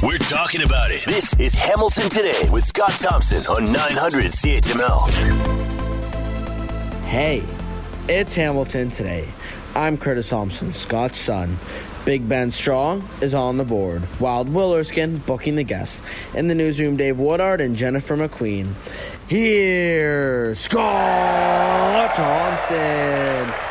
We're talking about it. This is Hamilton Today with Scott Thompson on 900 CHML. Hey, it's Hamilton Today. I'm Curtis Thompson, Scott's son. Big Ben Strong is on the board. Wild Will Erskine booking the guests. In the newsroom, Dave Woodard and Jennifer McQueen. Here, Scott Thompson.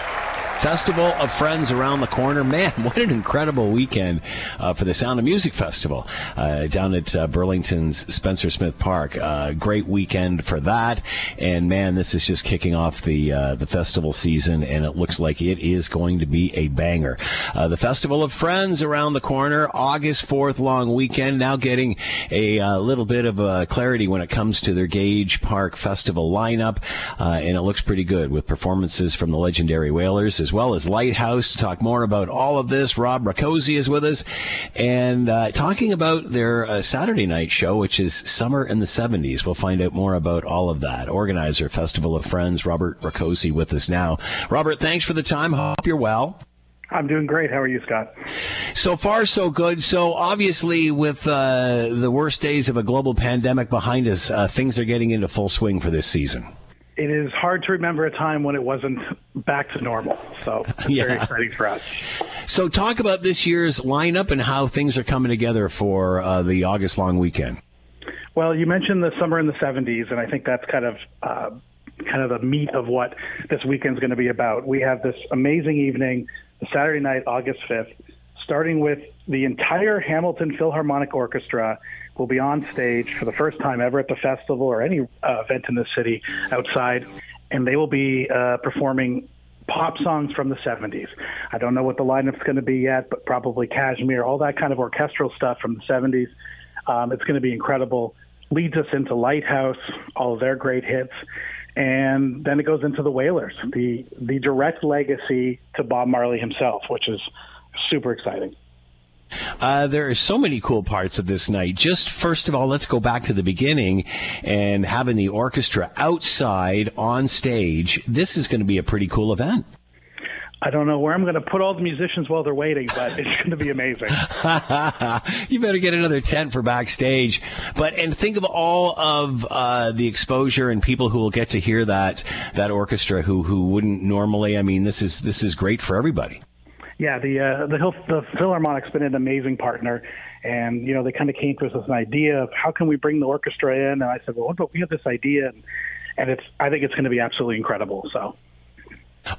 Festival of Friends around the corner. Man, what an incredible weekend uh, for the Sound of Music Festival uh, down at uh, Burlington's Spencer Smith Park. Uh, great weekend for that. And man, this is just kicking off the uh, the festival season, and it looks like it is going to be a banger. Uh, the Festival of Friends around the corner, August 4th long weekend, now getting a little bit of clarity when it comes to their Gage Park Festival lineup, and it looks pretty good with performances from the legendary Wailers as well as Lighthouse. To talk more about all of this, Rob Rakoczy is with us and uh, talking about their uh, Saturday night show, which is Summer in the 70s. We'll find out more about all of that. Organizer, Festival of Friends, Robert Rakoczy with us now. Robert, thanks for the time. Hope you're well. I'm doing great. How are you, Scott? So far, so good. So obviously, with uh, the worst days of a global pandemic behind us, uh, things are getting into full swing for this season it is hard to remember a time when it wasn't back to normal. So yeah. very exciting for us. So talk about this year's lineup and how things are coming together for uh, the August long weekend. Well, you mentioned the summer in the 70s, and I think that's kind of uh, kind of the meat of what this weekend's going to be about. We have this amazing evening, Saturday night, August 5th, starting with the entire Hamilton Philharmonic Orchestra will be on stage for the first time ever at the festival or any uh, event in the city outside, and they will be uh, performing pop songs from the 70s. I don't know what the lineup's going to be yet, but probably Kashmir, all that kind of orchestral stuff from the 70s. Um, it's going to be incredible. Leads us into Lighthouse, all of their great hits. And then it goes into the Wailers, the the direct legacy to Bob Marley himself, which is super exciting. Uh, there are so many cool parts of this night. Just first of all, let's go back to the beginning and having the orchestra outside on stage. This is going to be a pretty cool event. I don't know where I'm going to put all the musicians while they're waiting, but it's going to be amazing. you better get another tent for backstage. But and think of all of uh, the exposure and people who will get to hear that that orchestra who who wouldn't normally. I mean, this is this is great for everybody yeah, the uh, the, Hill, the Philharmonic's been an amazing partner, and you know they kind of came to us with an idea of how can we bring the orchestra in, and I said, well, what about we have this idea, and, and it's I think it's going to be absolutely incredible. So.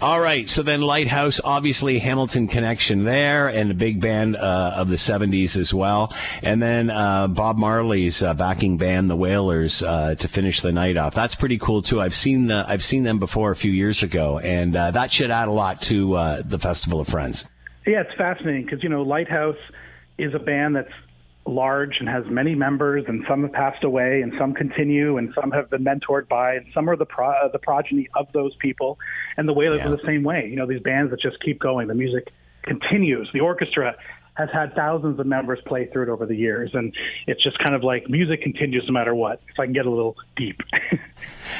All right, so then Lighthouse, obviously Hamilton connection there, and a big band uh, of the '70s as well, and then uh, Bob Marley's uh, backing band, the Wailers, uh, to finish the night off. That's pretty cool too. I've seen the, I've seen them before a few years ago, and uh, that should add a lot to uh, the Festival of Friends. Yeah, it's fascinating because you know Lighthouse is a band that's large and has many members, and some have passed away, and some continue, and some have been mentored by, and some are the pro- uh, the progeny of those people. And the Wailers yeah. are the same way. You know, these bands that just keep going. The music continues. The orchestra has had thousands of members play through it over the years, and it's just kind of like music continues no matter what. If I can get a little deep.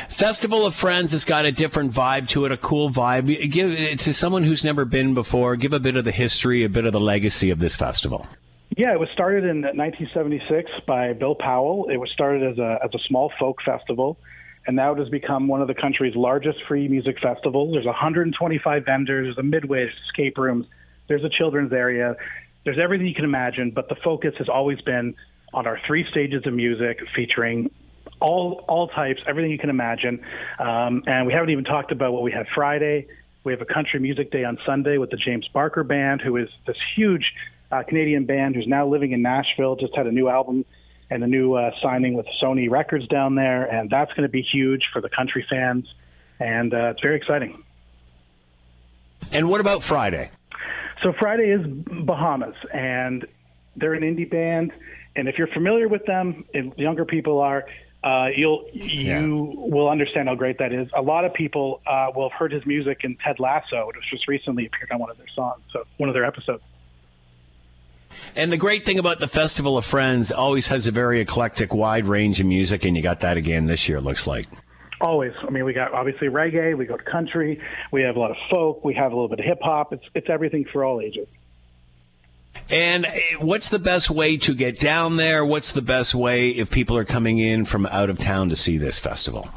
Festival of Friends has got a different vibe to it, a cool vibe. Give it to someone who's never been before. Give a bit of the history, a bit of the legacy of this festival. Yeah, it was started in 1976 by Bill Powell. It was started as a as a small folk festival, and now it has become one of the country's largest free music festivals. There's 125 vendors. There's a midway, escape rooms. There's a children's area. There's everything you can imagine, but the focus has always been on our three stages of music, featuring all all types, everything you can imagine. Um, and we haven't even talked about what we have Friday. We have a country music day on Sunday with the James Barker Band, who is this huge uh, Canadian band who's now living in Nashville. Just had a new album and a new uh, signing with Sony Records down there, and that's going to be huge for the country fans. And uh, it's very exciting. And what about Friday? So Friday is Bahamas, and they're an indie band. And if you're familiar with them, and younger people are, uh, you'll you yeah. will understand how great that is. A lot of people uh, will have heard his music in Ted Lasso, which just recently appeared on one of their songs, so one of their episodes. And the great thing about the Festival of Friends always has a very eclectic, wide range of music, and you got that again this year. It looks like. Always. I mean, we got obviously reggae, we got country, we have a lot of folk, we have a little bit of hip hop. It's it's everything for all ages. And uh, what's the best way to get down there? What's the best way if people are coming in from out of town to see this festival?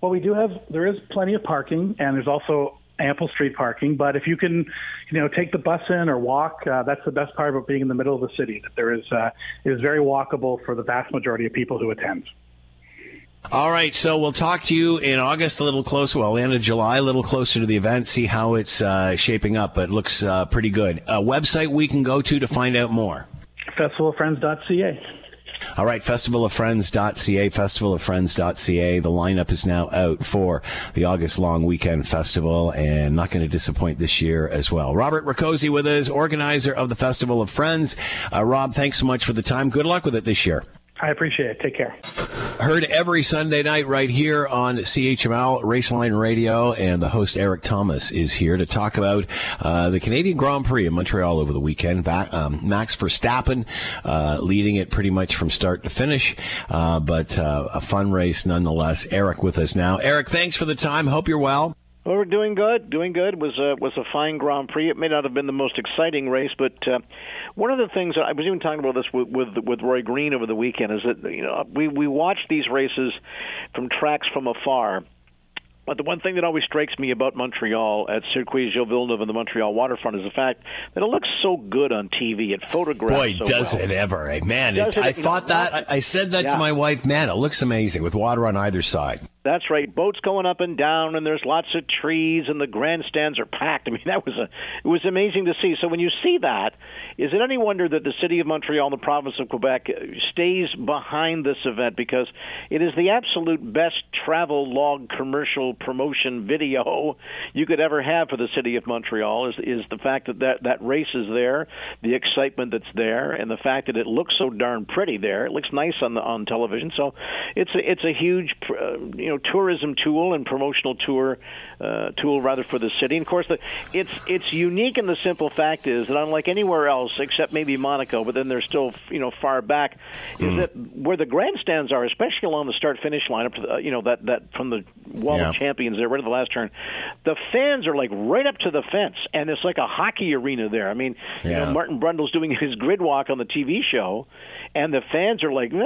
Well, we do have there is plenty of parking, and there's also ample street parking. But if you can, you know, take the bus in or walk, uh, that's the best part about being in the middle of the city. That there is uh, it is very walkable for the vast majority of people who attend. All right, so we'll talk to you in August, a little closer. Well, end of July, a little closer to the event. See how it's uh, shaping up. But it looks uh, pretty good. A website we can go to to find out more. Festivalfriends.ca. All right, festivalofriends.ca, festivalofriends.ca. The lineup is now out for the August long weekend festival and not going to disappoint this year as well. Robert Rakoczy with us, organizer of the Festival of Friends. Uh, Rob, thanks so much for the time. Good luck with it this year. I appreciate it. Take care. Heard every Sunday night right here on CHML Raceline Radio, and the host Erik Tomas is here to talk about uh, the Canadian Grand Prix in Montreal over the weekend. Back, um, Max Verstappen uh, leading it pretty much from start to finish, uh, but uh, a fun race nonetheless. Erik with us now. Erik, thanks for the time. Hope you're well. Well, we're doing good, doing good. Was a was a fine Grand Prix. It may not have been the most exciting race, but uh, one of the things I was even talking about this with, with with Roy Green over the weekend is that you know we we watch these races from tracks from afar, but the one thing that always strikes me about Montreal at Circuit Gilles Villeneuve and the Montreal waterfront is the fact that it looks so good on TV. It photographs. Boy, so does well. it ever! eh? Man, it, it? I thought know, that. I, I said that Yeah. to my wife. Man, it looks amazing with water on either side. That's right. Boats going up and down, and there's lots of trees, and the grandstands are packed. I mean, that was a it was amazing to see. So when you see that, is it any wonder that the city of Montreal and the province of Quebec stays behind this event because it is the absolute best travel log commercial promotion video you could ever have for the city of Montreal. Is is the fact that that, that race is there, the excitement that's there, and the fact that it looks so darn pretty there. It looks nice on the on television. So it's a, it's a huge uh, you know tourism tool and promotional tour uh, tool rather for the city. And of course, the, it's it's unique. And the simple fact is that unlike anywhere else, except maybe Monaco, but then they're still you know far back, is that where the grandstands are, especially along the start finish line up to the, uh, you know that that from the wall Yeah. of champions there right at the last turn, the fans are like right up to the fence, and it's like a hockey arena there. I mean, you know, Martin Brundle's doing his grid walk on the TV show, and the fans are like, eh,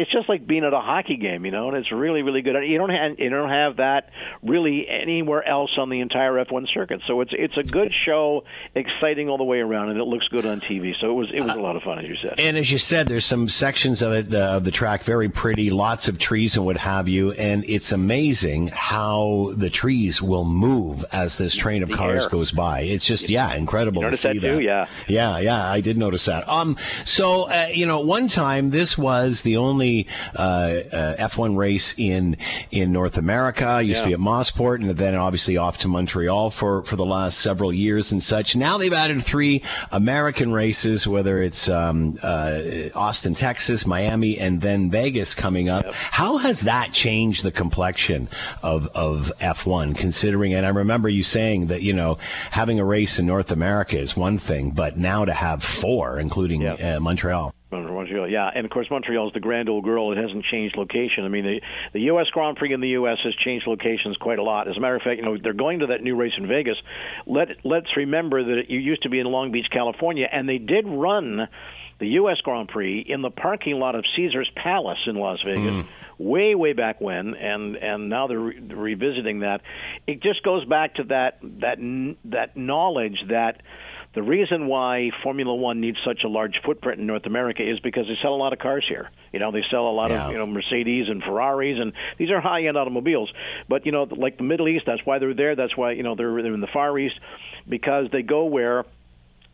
it's just like being at a hockey game, you know, and it's really, really good. You don't have you don't have that really anywhere else on the entire F1 circuit. So it's it's a good show, exciting all the way around, and it looks good on TV. So it was it was a lot of fun, as you said. And as you said, there's some sections of it uh, of the track very pretty, lots of trees and what have you, and it's amazing how the trees will move as this train of The cars air. goes by. It's just yeah, incredible to see that too? Yeah. yeah, yeah. I did notice that. Um, so uh, you know, one time this was the only uh, uh, F1 race in in North America. Used to be at Mosport, and then obviously off to Montreal for for the last several years and such. Now they've added three American races, whether it's um, uh, Austin, Texas, Miami, and then Vegas coming up. How has that changed the complexion of of F1? Considering, and I remember you saying that you know having a race in North America is one thing, but now to have four, including Yeah. uh, Montreal. Montreal, yeah, and of course Montreal is the grand old girl. It hasn't changed location. I mean, the the U.S. Grand Prix in the U.S. has changed locations quite a lot. As a matter of fact, you know they're going to that new race in Vegas. Let let's remember that it used to be in Long Beach, California, and they did run the U.S. Grand Prix in the parking lot of Caesar's Palace in Las Vegas, hmm. way way back when, and and now they're re- revisiting that. It just goes back to that that that knowledge that the reason why Formula One needs such a large footprint in North America is because they sell a lot of cars here. You know, they sell a lot Yeah. of you know Mercedes and Ferraris, and these are high-end automobiles. But you know, like the Middle East, that's why they're there. That's why you know they're, they're in the Far East because they go where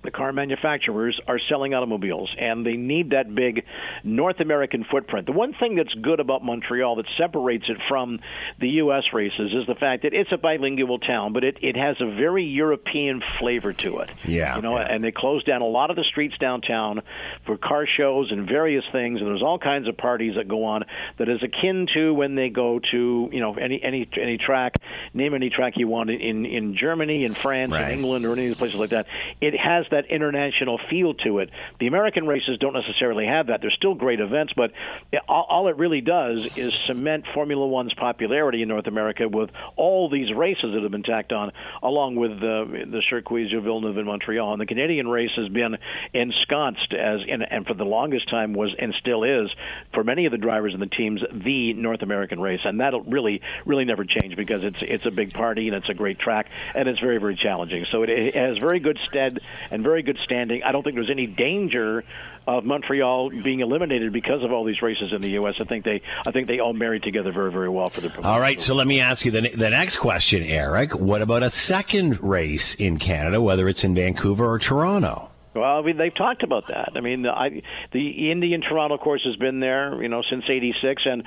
the car manufacturers are selling automobiles and they need that big North American footprint. The one thing that's good about Montreal that separates it from the U.S. races is the fact that it's a bilingual town, but it, it has a very European flavor to it. Yeah, You know, yeah. and they closed down a lot of the streets downtown for car shows and various things, and there's all kinds of parties that go on that is akin to when they go to, you know, any any any track, name any track you want in in Germany, in France, Right. in England, or any of these places like that. It has that that international feel to it. The American races don't necessarily have that. They're still great events, but all, it really does is cement Formula One's popularity in North America with all these races that have been tacked on, along with uh, the Circuit de Villeneuve in Montreal. And the Canadian race has been ensconced as, and, and for the longest time was and still is, for many of the drivers and the teams, the North American race, and that'll really, really never change because it's it's a big party and it's a great track and it's very, very challenging. So it, it has very good stead and very good standing. I don't think there's any danger of Montreal being eliminated because of all these races in the U.S. I think they, I think they all married together very, very well for the. All right, so let me ask you the the next question, Erik. What about a second race in Canada, whether it's in Vancouver or Toronto? Well, I mean, they've talked about that. I mean, I, the Indian Toronto course has been there, you know, since '86, and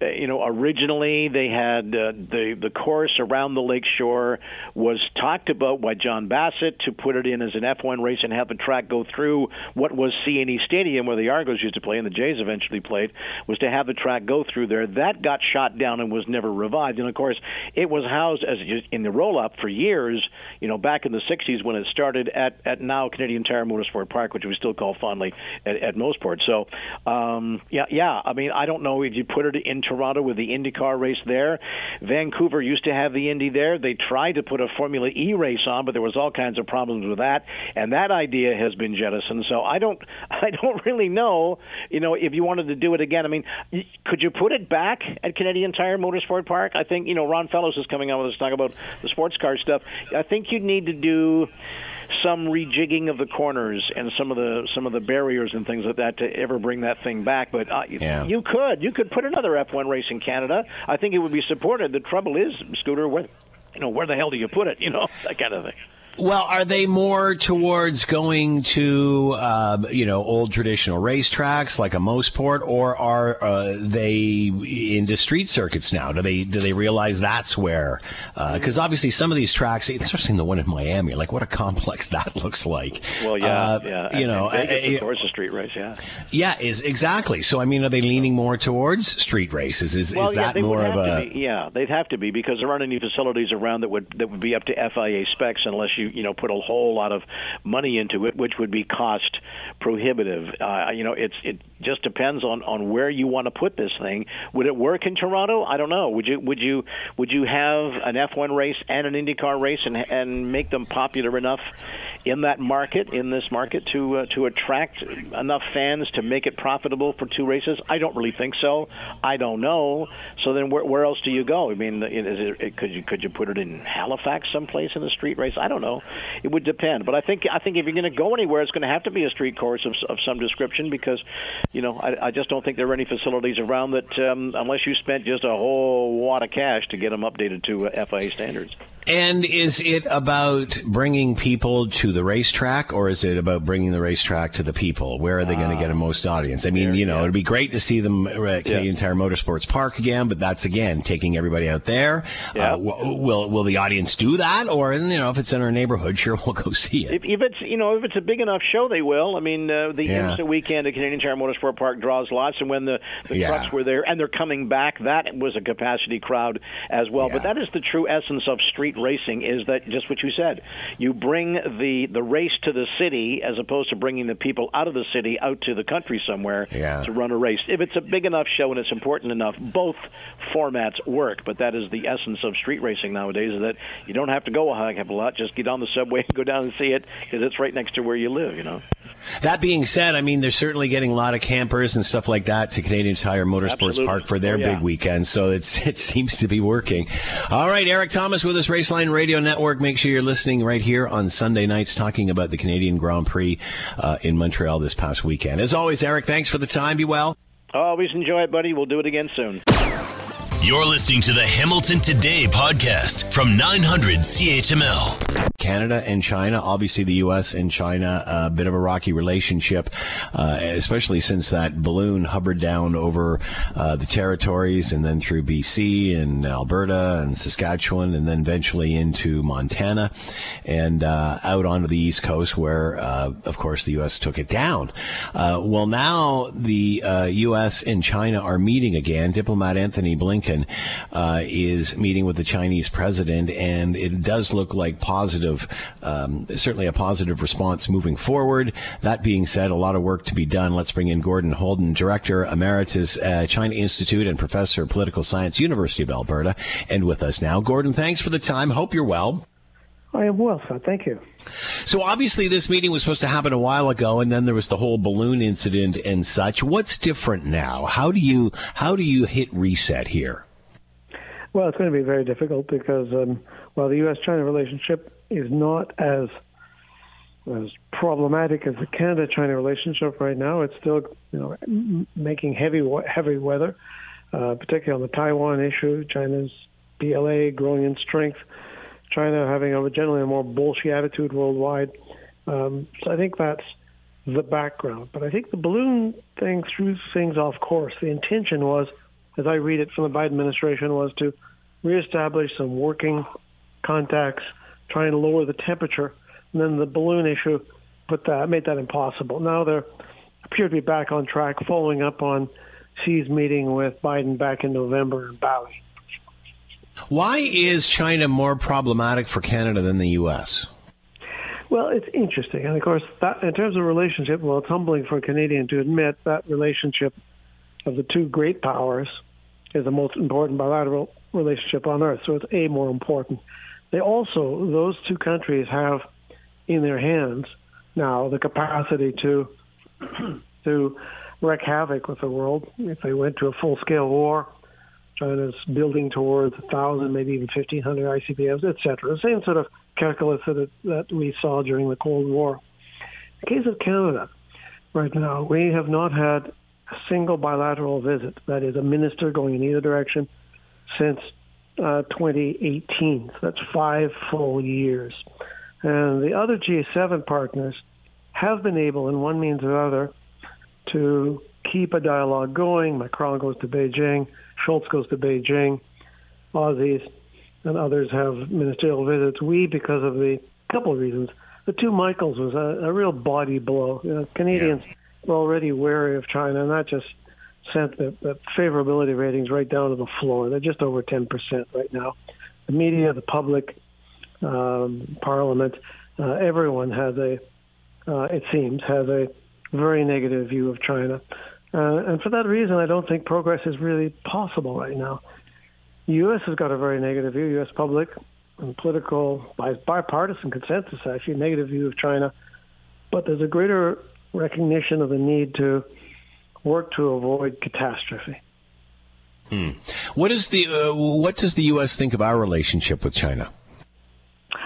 uh, you know, originally they had uh, the the course around the lake shore was talked about by John Bassett to put it in as an F1 race and have the track go through what was CNE Stadium where the Argos used to play and the Jays eventually played, was to have the track go through there. That got shot down and was never revived. And of course, it was housed as in the roll up for years, you know, back in the '60s when it started at at now Canadian Tire Motorsport Park, which we still call fondly at, at Mosport. So, um, yeah, yeah. I mean, I don't know if you put it in Toronto with the IndyCar race there. Vancouver used to have the Indy there. They tried to put a Formula E race on, but there was all kinds of problems with that, and that idea has been jettisoned. So I don't, I don't really know. You know, if you wanted to do it again, I mean, could you put it back at Canadian Tire Motorsport Park? I think you know Ron Fellows is coming on with us talk about the sports car stuff. I think you'd need to do some rejigging of the corners and some of the some of the barriers and things like that to ever bring that thing back. But uh, yeah. you could you could put another F1 race in Canada. I think it would be supported. The trouble is, Scooter, where you know where the hell do you put it? You know that kind of thing. Well, are they more towards going to, uh, you know, old traditional racetracks like a Mosport, or are uh, they into street circuits now? Do they do they realize that's where? Because uh, obviously, some of these tracks, especially the one in Miami, like what a complex that looks like. Well, yeah, uh, yeah. You know, Vegas, of course, a street race, yeah. Yeah, is exactly. So, I mean, are they leaning more towards street races? Is well, is yeah, that more of a? Be, yeah, they'd have to be because there aren't any facilities around that would that would be up to FIA specs unless you you you know put a whole lot of money into it, which would be cost prohibitive. Uh, you know, it's it just depends on on where you want to put this thing. Would it work in Toronto? I don't know. Would you would you would you have an F1 race and an IndyCar race and and make them popular enough in that market in this market to uh, to attract enough fans to make it profitable for two races? I don't really think so. I don't know. So then where, where else do you go? I mean, is it, could you could you put it in Halifax someplace in a street race? I don't know. It would depend. But I think I think if you're going to go anywhere, it's going to have to be a street course of, of some description because, you know, I, I just don't think there are any facilities around that um, unless you spent just a whole wad of cash to get them updated to uh, FIA standards. And is it about bringing people to the racetrack, or is it about bringing the racetrack to the people? Where are they going to get a most audience? I mean, you know, yeah. it'd be great to see them at Canadian yeah. Tire Motorsports Park again, but that's again taking everybody out there. Yeah. Uh, will will the audience do that, or you know, if it's in our neighborhood, sure, we'll go see it. If, if it's you know, if it's a big enough show, they will. I mean, uh, the yeah. IMSA weekend at Canadian Tire Motorsport Park draws lots, and when the, the trucks were there and they're coming back, that was a capacity crowd as well. But that is the true essence of street racing: is that just what you said. You bring the the race to the city as opposed to bringing the people out of the city out to the country somewhere yeah. to run a race. If it's a big enough show and it's important enough, both formats work. But that is the essence of street racing nowadays: is that you don't have to go a heck of a lot. Just get on the subway and go down and see it because it's right next to where you live. You know. That being said, I mean they're certainly getting a lot of campers and stuff like that to Canadian Tire Motorsports Absolutely. Park for their oh, yeah. big weekend. So it's it seems to be working. All right, Erik Tomas with us, Raceline Radio Network. Make sure you're listening right here on Sunday nights, talking about the Canadian Grand Prix uh, in Montreal this past weekend. As always, Erik, thanks for the time. Be well. Always enjoy it, buddy. We'll do it again soon. You're listening to the Hamilton Today podcast from 900 CHML. Canada and China, obviously the U.S. and China, a bit of a rocky relationship, uh, especially since that balloon hovered down over uh, the territories and then through BC and Alberta and Saskatchewan and then eventually into Montana and uh, out onto the East Coast where, uh, of course, the U.S. took it down. Uh, well, now the U.S. Uh, and China are meeting again. Diplomat Antony Blinken Blinken uh, is meeting with the Chinese president, and it does look like positive, um, certainly a positive response moving forward. That being said, a lot of work to be done. Let's bring in Gordon Houlden, Director Emeritus at China Institute and Professor of Political Science, University of Alberta, and with us now. Gordon, thanks for the time. Hope you're well. I am well, sir. Thank you. So obviously, this meeting was supposed to happen a while ago, and then there was the whole balloon incident and such. What's different now? How do you how do you hit reset here? Well, it's going to be very difficult because um, while the U.S.-China relationship is not as as problematic as the Canada-China relationship right now, it's still you know making heavy heavy weather, uh, particularly on the Taiwan issue. China's PLA growing in strength. China having a generally a more bullish attitude worldwide. Um, so I think that's the background. But I think the balloon thing threw things off course. The intention was, as I read it from the Biden administration, was to reestablish some working contacts, trying to lower the temperature, and then the balloon issue put that made that impossible. Now they appear to be back on track, following up on Xi's meeting with Biden back in November in Bali. Why is China more problematic for Canada than the U.S.? Well, it's interesting, and of course, that, in terms of relationship, well, it's humbling for a Canadian to admit that relationship of the two great powers is the most important bilateral relationship on earth. So it's a more important. They also, those two countries have in their hands now the capacity to to wreak havoc with the world if they went to a full scale war China's building towards 1,000, maybe even 1,500 ICBMs, et cetera. The same sort of calculus that, that we saw during the Cold War. In the case of Canada, right now, we have not had a single bilateral visit, that is, a minister going in either direction, since uh, 2018. So that's five full years. And the other G7 partners have been able, in one means or other, to keep a dialogue going. Macron goes to Beijing. Scholz goes to Beijing, Aussies and others have ministerial visits. We, because of the couple of reasons, the two Michaels was a, a real body blow. You know, Canadians yeah. Already wary of China, and that just sent the, the favorability ratings right down to the floor. They're just over 10% right now. The media, the public, um, Parliament, uh, everyone has a, uh, it seems, has a very negative view of China. Uh, and for that reason, I don't think progress is really possible right now. The U.S. has got a very negative view, U.S. public and political, bipartisan consensus, actually, negative view of China. But there's a greater recognition of the need to work to avoid catastrophe. Hmm. What is the uh, what does the U.S. think of our relationship with China?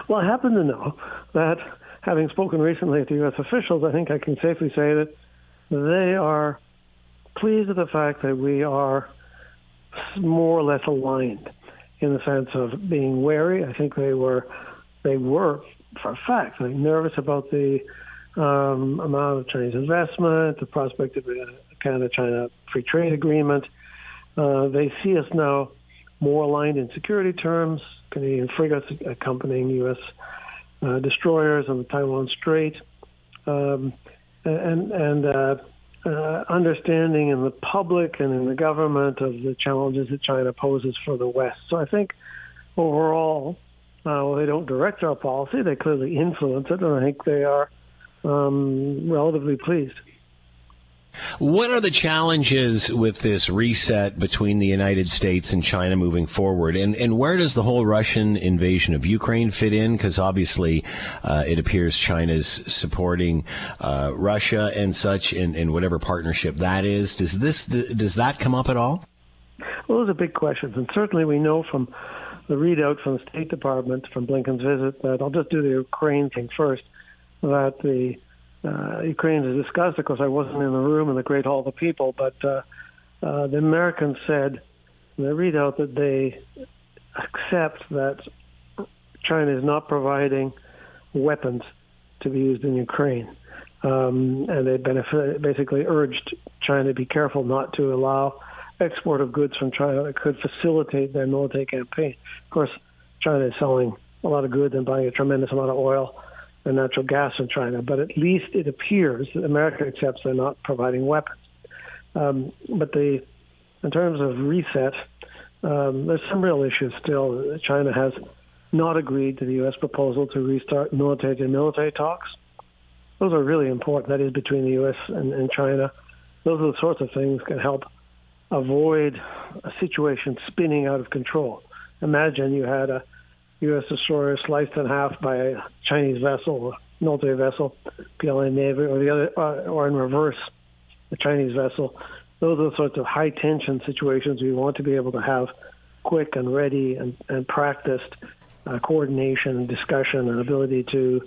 Well, I happen to know that having spoken recently to U.S. officials, I think I can safely say that they are pleased with the fact that we are more or less aligned in the sense of being wary. I think they were they were for a fact like, nervous about the um, amount of Chinese investment, the prospect of a Canada-China free trade agreement. Uh, they see us now more aligned in security terms. Canadian frigates accompanying U.S. Uh, destroyers on the Taiwan Strait, um, and and uh, uh, understanding in the public and in the government of the challenges that China poses for the West. So I think overall, uh, well, they don't direct our policy; they clearly influence it, and I think they are um, relatively pleased. What are the challenges with this reset between the United States and China moving forward? And, and where does the whole Russian invasion of Ukraine fit in? Because obviously uh, it appears China's supporting uh, Russia and such in, in whatever partnership that is. Does, this, does that come up at all? Well, those are big questions. And certainly we know from the readout from the State Department from Blinken's visit that I'll just do the Ukraine thing first that the uh, Ukraine is discussed. Of course, I wasn't in the room in the Great Hall of the People, but uh, uh, the Americans said in the readout that they accept that China is not providing weapons to be used in Ukraine. Um, and they basically urged China to be careful not to allow export of goods from China that could facilitate their military campaign. Of course, China is selling a lot of goods and buying a tremendous amount of oil and natural gas from China, but at least it appears that America accepts they're not providing weapons. Um, but the, in terms of reset, um, there's some real issues still. China has not agreed to the U.S. proposal to restart military to military talks. Those are really important. That is between the U.S. and, and China. Those are the sorts of things that can help avoid a situation spinning out of control. Imagine you had a U.S. destroyer sliced in half by a Chinese vessel, military vessel, PLA Navy, or the other, uh, or in reverse, a Chinese vessel. Those are the sorts of high tension situations we want to be able to have quick and ready and, and practiced uh, coordination and discussion and ability to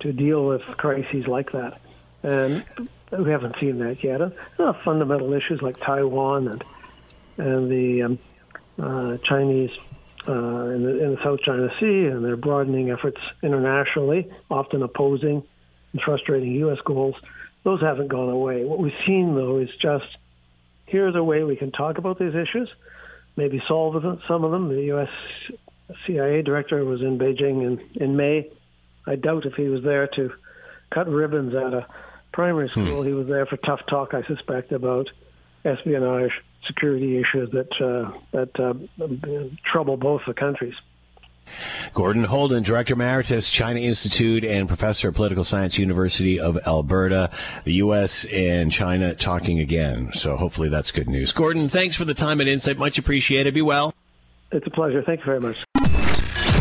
to deal with crises like that. And we haven't seen that yet. Uh, fundamental issues like Taiwan and and the um, uh, Chinese uh, in, the, in the South China Sea and their broadening efforts internationally, often opposing and frustrating U.S. goals. Those haven't gone away. What we've seen, though, is just here's a way we can talk about these issues, maybe solve some of them. The U.S. CIA director was in Beijing in, in May. I doubt if he was there to cut ribbons at a primary hmm. school. Hmm. He was there for tough talk, I suspect, about espionage, security issues that uh, that uh, trouble both the countries. Gordon Houlden, Director Emeritus, China Institute, and Professor of Political Science, University of Alberta. The U.S. and China talking again. So hopefully that's good news. Gordon, thanks for the time and insight. Much appreciated. Be well. It's a pleasure. Thank you very much.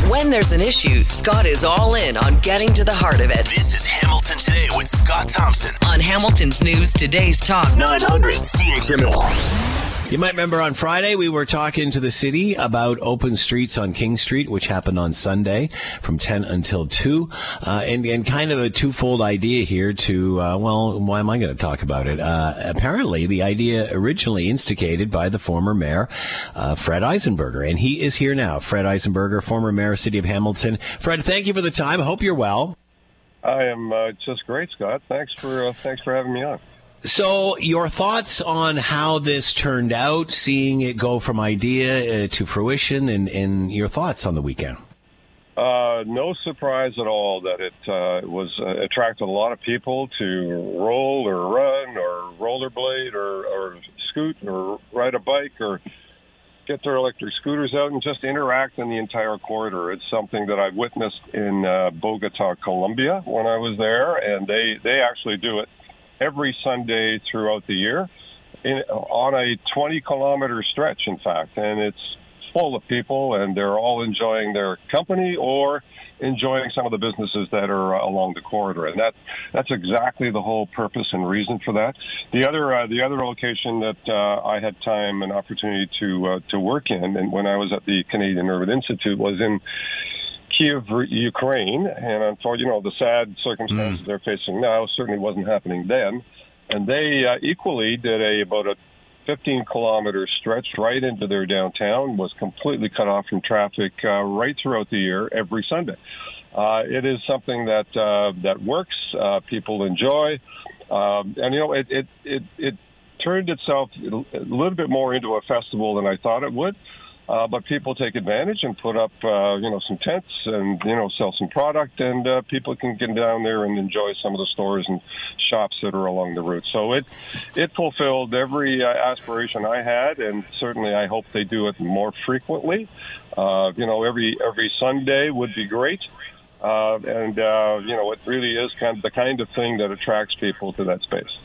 When there's an issue, Scott is all in on getting to the heart of it. This is Hamilton Today with Scott Thompson on Hamilton's News Today's Talk 900 CHML. You might remember on Friday we were talking to the city about open streets on King Street, which happened on Sunday from 10 until 2, uh, and, and kind of a twofold idea here to, uh, well, why am I going to talk about it? Uh, apparently, the idea originally instigated by the former mayor, uh, Fred Eisenberger, and he is here now. Fred Eisenberger, former mayor of City of Hamilton. Fred, thank you for the time. Hope you're well. I am uh, just great, Scott. Thanks for uh, thanks for having me on. So, your thoughts on how this turned out, seeing it go from idea uh, to fruition, and, and, your thoughts on the weekend? Uh, no surprise at all that it uh, was uh, attracted a lot of people to roll or run or rollerblade or, or scoot or ride a bike or get their electric scooters out and just interact in the entire corridor. It's something that I've witnessed in uh, Bogota, Colombia, when I was there, and they they actually do it every Sunday throughout the year in, on a 20 kilometer stretch, in fact. And it's full of people, and they're all enjoying their company or enjoying some of the businesses that are uh, along the corridor, and that that's exactly the whole purpose and reason for that. The other uh, the other location that uh, I had time and opportunity to uh, to work in, and when I was at the Canadian Urban Institute, was in Kiev, Ukraine, and unfortunately, you know, the sad circumstances mm. they're facing now certainly wasn't happening then. And they uh, equally did a about a 15 kilometer stretch right into their downtown, was completely cut off from traffic uh, right throughout the year, every Sunday. Uh, it is something that uh, that works. Uh, people enjoy, um, and you know, it it it, it turned itself a little bit more into a festival than I thought it would. Uh, but people take advantage and put up, uh, you know, some tents and you know sell some product, and uh, people can get down there and enjoy some of the stores and shops that are along the route. So it it fulfilled every uh, aspiration I had, and certainly I hope they do it more frequently. Uh, you know, every every Sunday would be great. Uh, and you know, it really is kind of the kind of thing that attracts people to that space.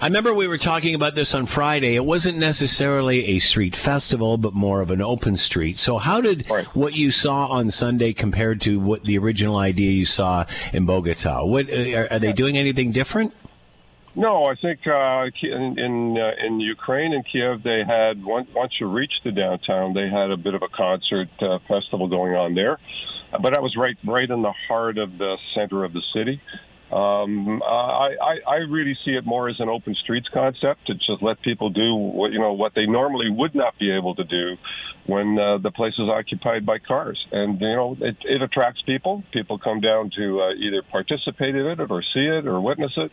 I remember we were talking about this on Friday. It wasn't necessarily a street festival, but more of an open street. So, how did right. what you saw on Sunday compared to what the original idea you saw in Bogota? What uh, are, are they doing anything different? No, I think uh, in in, uh, in Ukraine and Kiev they had once, once you reached the downtown, they had a bit of a concert uh, festival going on there, but that was right right in the heart of the center of the city. Um, I, I, I really see it more as an open streets concept to just let people do what you know what they normally would not be able to do when uh, the place is occupied by cars, and you know it, it attracts people. People come down to uh, either participate in it or see it or witness it,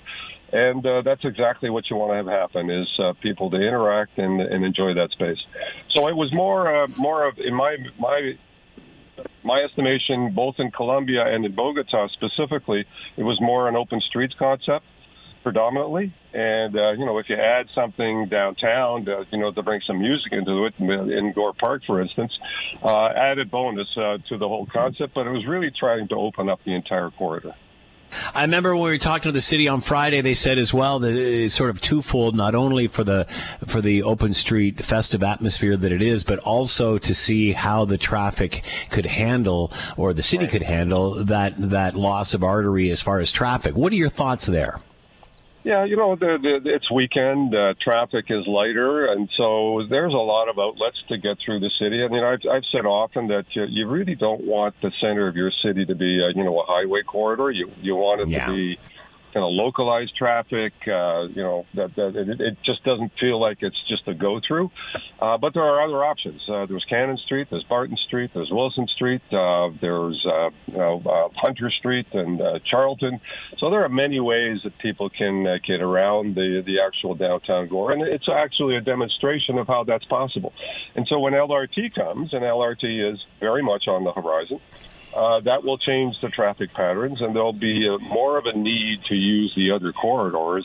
and uh, that's exactly what you want to have happen: is uh, people to interact and, and enjoy that space. So it was more uh, more of in my my my estimation, both in Colombia and in Bogota specifically, it was more an open streets concept. predominantly. And uh, you know, if you add something downtown, to, you know, to bring some music into it, in Gore Park, for instance, uh, added bonus uh, to the whole concept. But it was really trying to open up the entire corridor. I remember when we were talking to the city on Friday, they said as well that it's sort of twofold, not only for the for the open street festive atmosphere that it is, but also to see how the traffic could handle or the city could handle that that loss of artery as far as traffic. What are your thoughts there? Yeah, you know, the, the, it's weekend. Uh, traffic is lighter, and so there's a lot of outlets to get through the city. I mean, I've, I've said often that you, you really don't want the center of your city to be, uh, you know, a highway corridor. You you want it Yeah. to be kind of localized traffic. Uh, you know, that, that it, it just doesn't feel like it's just a go through. Uh, but there are other options. Uh, there's Cannon Street, there's Barton Street, there's Wilson Street, uh, there's uh, you know, uh, Hunter Street and Charlton. So there are many ways that people can get around the the actual downtown Gore, and it's actually a demonstration of how that's possible. And so when LRT comes, and LRT is very much on the horizon. Uh, that will change the traffic patterns, and there'll be uh more of a need to use the other corridors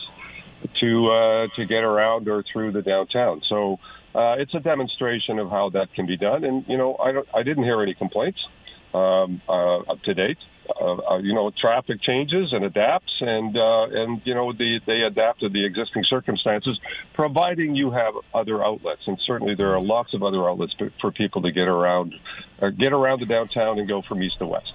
to uh, to get around or through the downtown. So uh, it's a demonstration of how that can be done. And you know, I don't, I didn't hear any complaints um, uh, up to date. Uh, uh, you know, traffic changes and adapts, and uh, and you know, the, they adapt to the existing circumstances, providing you have other outlets. And certainly, there are lots of other outlets for, people to get around, uh, get around the downtown and go from east to west.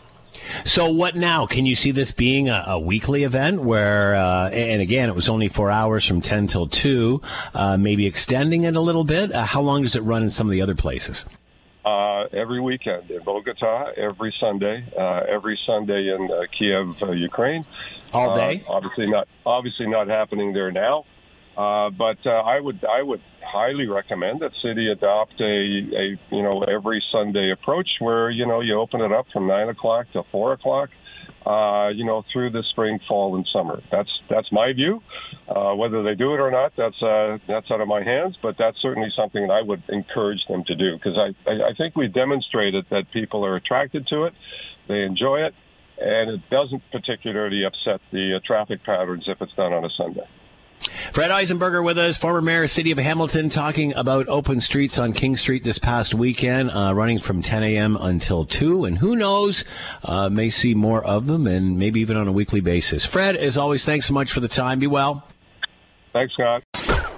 So what now? Can you see this being a, a weekly event where, uh, and again, it was only four hours from 10 till 2, uh, maybe extending it a little bit? Uh, how long does it run in some of the other places? Uh, every weekend in Bogota, every Sunday, uh, every Sunday in uh, Kiev, uh, Ukraine. All Uh, day? obviously not. Obviously not happening there now. Uh, but uh, I would I would highly recommend that city adopt a, a you know every Sunday approach where you know you open it up from nine o'clock to four o'clock. Uh, you know, through the spring, fall, and summer. That's that's my view. Uh, whether they do it or not, that's uh, that's out of my hands. But that's certainly something that I would encourage them to do because I, I I think we demonstrated that people are attracted to it, they enjoy it, and it doesn't particularly upset the uh, traffic patterns if it's done on a Sunday. Fred Eisenberger with us, former mayor, of the city of Hamilton, talking about open streets on King Street this past weekend, uh, running from 10 a.m. until 2. And who knows, uh, may see more of them and maybe even on a weekly basis. Fred, as always, thanks so much for the time. Be well. Thanks, Scott.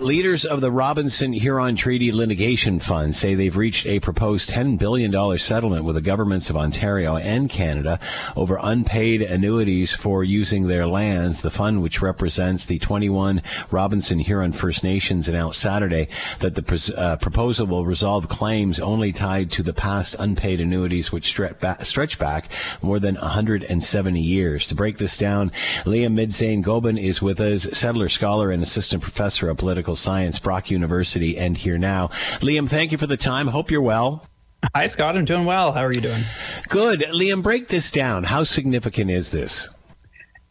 Leaders of the Robinson Huron Treaty Litigation Fund say they've reached a proposed $10 billion settlement with the governments of Ontario and Canada over unpaid annuities for using their lands. The fund, which represents the 21 Robinson Huron First Nations, announced Saturday that the pres- uh, proposal will resolve claims only tied to the past unpaid annuities, which stretch back more than 170 years. To break this down, Liam Midzain-Mobbs is with us, settler scholar and assistant professor of political science, Brock University, and here now. Liam, thank you for the time. Hope you're well. Hi, Scott. I'm doing well. How are you doing? Good. Liam, break this down. How significant is this?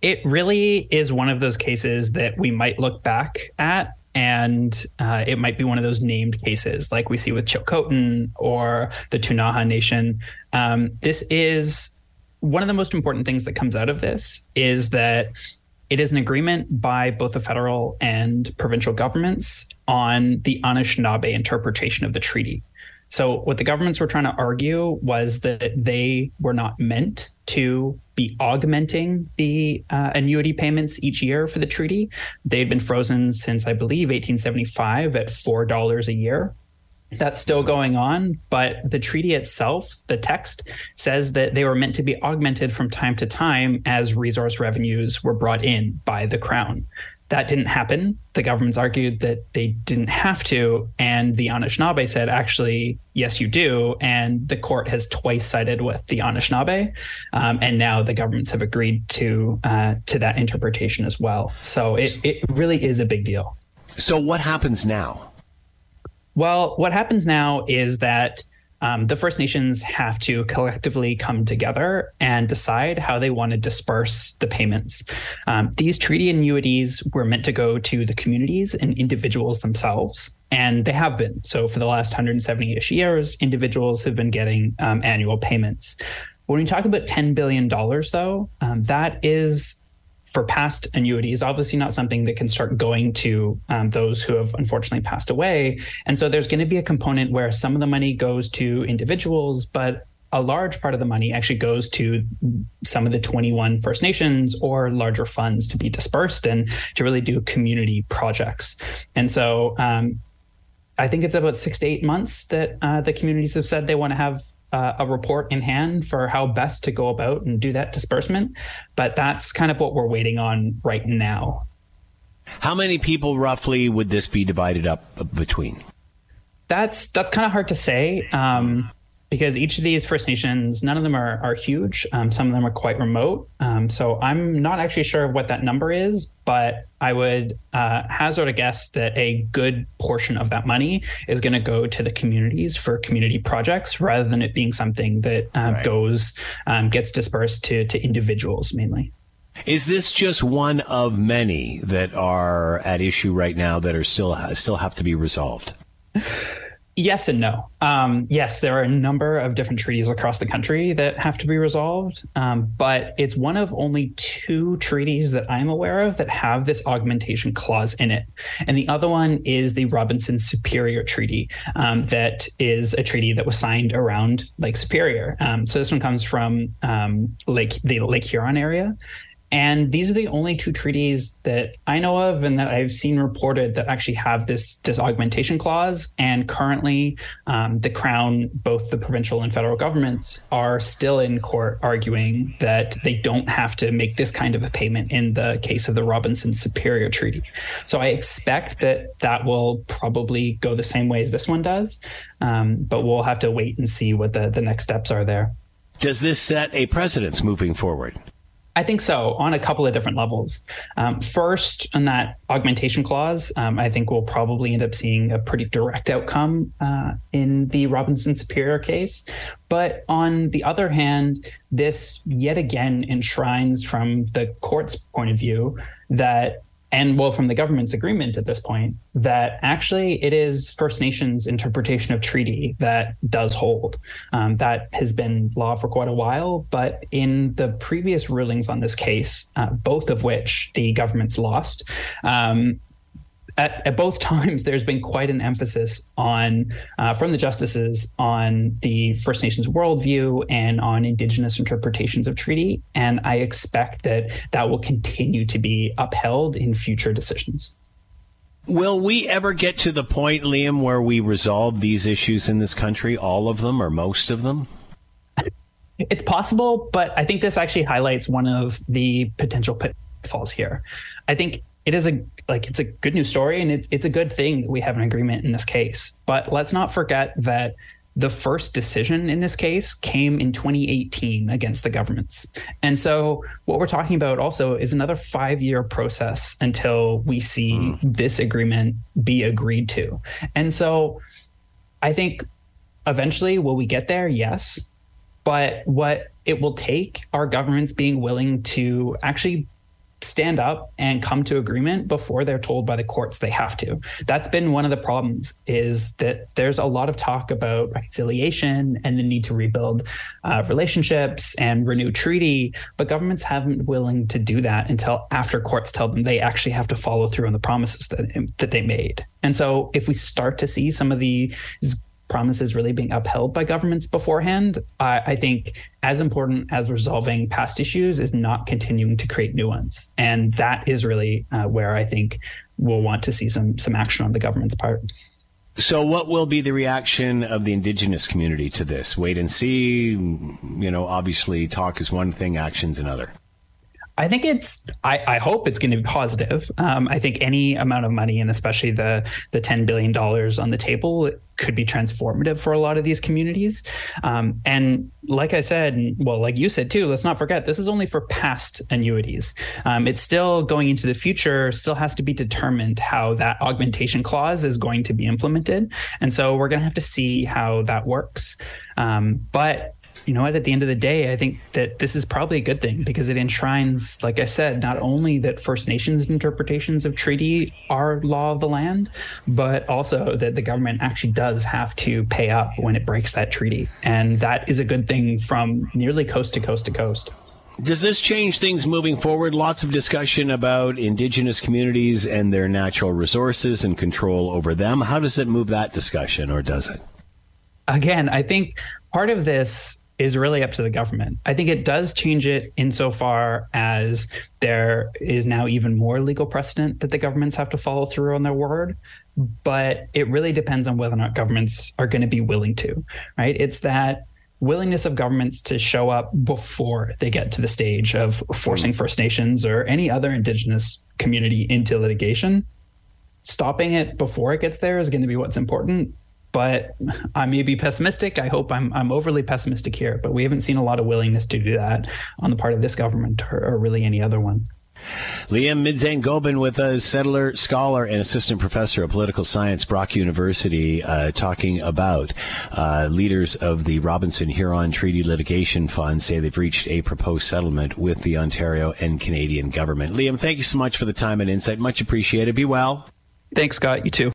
It really is one of those cases that we might look back at. And uh, it might be one of those named cases like we see with Chilcotin or the Ktunaxa Nation. Um, this is one of the most important things that comes out of this is that it is an agreement by both the federal and provincial governments on the Anishinaabe interpretation of the treaty. So, what the governments were trying to argue was that they were not meant to be augmenting the uh, annuity payments each year for the treaty. They'd been frozen since, I believe, 1875 at $4 a year. That's still going on, but the treaty itself, the text, says that they were meant to be augmented from time to time as resource revenues were brought in by the crown. That didn't happen. The governments argued that they didn't have to. And the Anishinaabe said, actually, yes, you do. And the court has twice sided with the Anishinaabe. Um, and now the governments have agreed to uh, to that interpretation as well. So it, it really is a big deal. So, what happens now? Well, what happens now is that um, the First Nations have to collectively come together and decide how they want to disperse the payments. Um, these treaty annuities were meant to go to the communities and individuals themselves, and they have been. So, for the last 170 ish years, individuals have been getting um, annual payments. When we talk about $10 billion, though, um, that is for past annuities, obviously not something that can start going to um, those who have unfortunately passed away. And so there's going to be a component where some of the money goes to individuals, but a large part of the money actually goes to some of the 21 First Nations or larger funds to be dispersed and to really do community projects. And so um, I think it's about six to eight months that uh, the communities have said they want to have uh, a report in hand for how best to go about and do that disbursement. But that's kind of what we're waiting on right now. How many people roughly would this be divided up between? That's that's kind of hard to say. Um, because each of these First Nations, none of them are, are huge. Um, some of them are quite remote. Um, so I'm not actually sure what that number is, but I would uh, hazard a guess that a good portion of that money is going to go to the communities for community projects rather than it being something that uh, right. goes, um, gets dispersed to, to individuals mainly. Is this just one of many that are at issue right now that are still still have to be resolved? Yes and no. Um, yes, there are a number of different treaties across the country that have to be resolved, um, but it's one of only two treaties that I'm aware of that have this augmentation clause in it. And the other one is the Robinson Superior Treaty, um, that is a treaty that was signed around Lake Superior. Um, so this one comes from um, Lake the Lake Huron area, and these are the only two treaties that I know of and that I've seen reported that actually have this this augmentation clause. And currently, um, the Crown, both the provincial and federal governments, are still in court arguing that they don't have to make this kind of a payment in the case of the Robinson Superior Treaty. So I expect that that will probably go the same way as this one does, um, but we'll have to wait and see what the the next steps are there. Does this set a precedence moving forward? I think so on a couple of different levels. Um, first, on that augmentation clause, um, I think we'll probably end up seeing a pretty direct outcome uh, in the Robinson Superior case. But on the other hand, this yet again enshrines from the court's point of view that and well from the government's agreement at this point that actually it is first nations interpretation of treaty that does hold. Um, that has been law for quite a while but in the previous rulings on this case uh, both of which the government's lost um, at, at, both times, there's been quite an emphasis on, uh, from the justices, on the First Nations worldview and on Indigenous interpretations of treaty. And I expect that that will continue to be upheld in future decisions. Will we ever get to the point, Liam, where we resolve these issues in this country, all of them or most of them? It's possible, but I think this actually highlights one of the potential pitfalls here. I think it is a like it's a good news story and it's it's a good thing that we have an agreement in this case. But let's not forget that the first decision in this case came in 2018 against the governments. And so what we're talking about also is another 5-year process until we see mm. this agreement be agreed to. And so I think eventually will we get there? Yes. But what it will take are governments being willing to actually stand up and come to agreement before they're told by the courts they have to. That's been one of the problems is that there's a lot of talk about reconciliation and the need to rebuild uh, relationships and renew treaty, but governments haven't been willing to do that until after courts tell them they actually have to follow through on the promises that, that they made. And so if we start to see some of these promises really being upheld by governments beforehand. I, I, think as important as resolving past issues is not continuing to create new ones, and that is really uh, where I think we'll want to see some some action on the government's part. So, what will be the reaction of the indigenous community to this? Wait and see. You know, obviously, talk is one thing, action's another. I think it's. I, I hope it's going to be positive. Um, I think any amount of money, and especially the the ten billion dollars on the table, could be transformative for a lot of these communities. Um, and like I said, well, like you said too, let's not forget this is only for past annuities. Um, it's still going into the future. Still has to be determined how that augmentation clause is going to be implemented. And so we're going to have to see how that works. Um, but you know what? At the end of the day, I think that this is probably a good thing because it enshrines, like I said, not only that First Nations interpretations of treaty are law of the land, but also that the government actually does have to pay up when it breaks that treaty. And that is a good thing from nearly coast to coast to coast. Does this change things moving forward? Lots of discussion about Indigenous communities and their natural resources and control over them. How does it move that discussion, or does it? Again, I think part of this is really up to the government. I think it does change it insofar as there is now even more legal precedent that the governments have to follow through on their word. But it really depends on whether or not governments are going to be willing to, right? It's that willingness of governments to show up before they get to the stage of forcing First Nations or any other Indigenous community into litigation. Stopping it before it gets there is going to be what's important. But I may be pessimistic. I hope I'm I'm overly pessimistic here, but we haven't seen a lot of willingness to do that on the part of this government or, or really any other one. Liam Midzain-Gobin with us, settler, scholar, and assistant professor of political science, Brock University, uh, talking about uh, leaders of the Robinson Huron Treaty Litigation Fund say they've reached a proposed settlement with the Ontario and Canadian government. Liam, thank you so much for the time and insight. Much appreciated. Be well. Thanks, Scott. You too.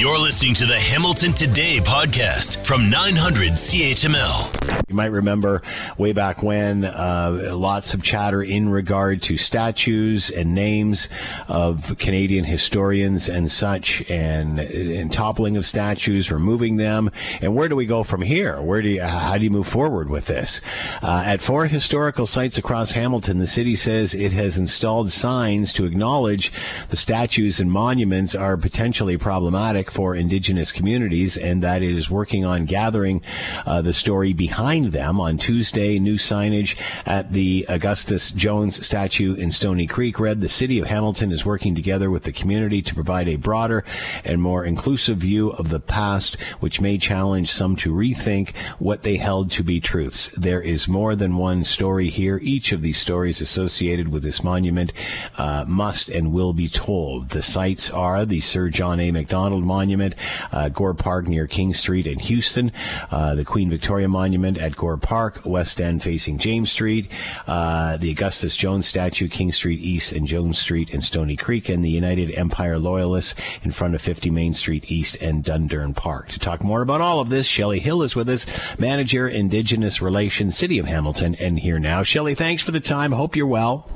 You're listening to the Hamilton Today podcast from 900 CHML. You might remember way back when uh, lots of chatter in regard to statues and names of Canadian historians and such, and, and toppling of statues, removing them, and where do we go from here? Where do you, how do you move forward with this? Uh, at four historical sites across Hamilton, the city says it has installed signs to acknowledge the statues and monuments are potentially problematic for Indigenous communities, and that it is working on gathering uh, the story behind them. On Tuesday, new signage at the Augustus Jones statue in Stoney Creek read, The city of Hamilton is working together with the community to provide a broader and more inclusive view of the past, which may challenge some to rethink what they held to be truths. There is more than one story here. Each of these stories associated with this monument uh, must and will be told. The sites are the Sir John A. Macdonald Monument, uh, Gore Park near King Street in Hughson, uh, the Queen Victoria Monument at Gore Park, West End facing James Street, uh, the Augustus Jones statue, King Street East and Jones Street in Stoney Creek, and the United Empire Loyalists in front of 50 Main Street East and Dundurn Park. To talk more about all of this, Shelley Hill is with us, Manager Indigenous Relations, City of Hamilton, and here now. Shelley, thanks for the time. Hope you're well.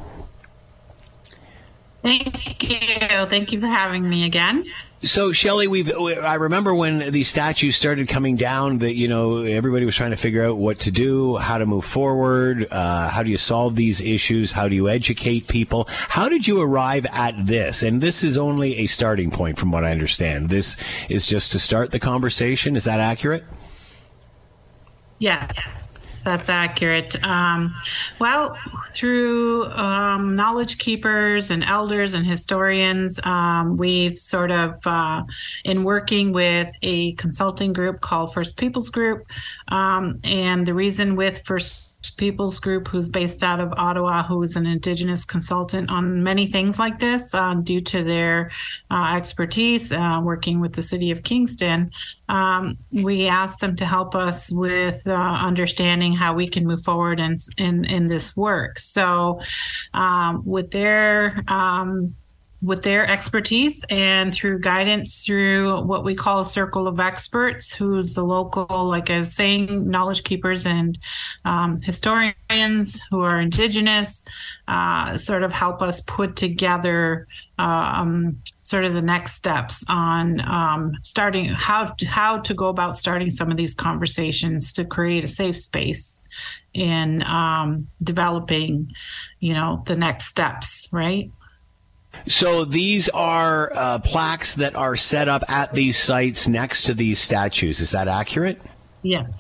Thank you. Thank you for having me again. So, Shelley, we've I remember when these statues started coming down that you know everybody was trying to figure out what to do, how to move forward, uh, how do you solve these issues, how do you educate people? How did you arrive at this? And this is only a starting point, from what I understand. This is just to start the conversation. Is that accurate? Yes, that's accurate. Um, well, through um, knowledge keepers and elders and historians, um, we've sort of, uh, in working with a consulting group called First Peoples Group, um, and the reason with First Peoples Group, who's based out of Ottawa, who is an Indigenous consultant on many things like this, uh, due to their uh, expertise uh, working with the City of Kingston. Um, we asked them to help us with uh, understanding how we can move forward in in, in this work. So, um, with their um, with their expertise and through guidance through what we call a circle of experts, who's the local, like I was saying, knowledge keepers and um, historians who are indigenous, uh, sort of help us put together um, sort of the next steps on um, starting how to, how to go about starting some of these conversations to create a safe space in um, developing, you know, the next steps, right? So these are uh, plaques that are set up at these sites next to these statues. Is that accurate? Yes.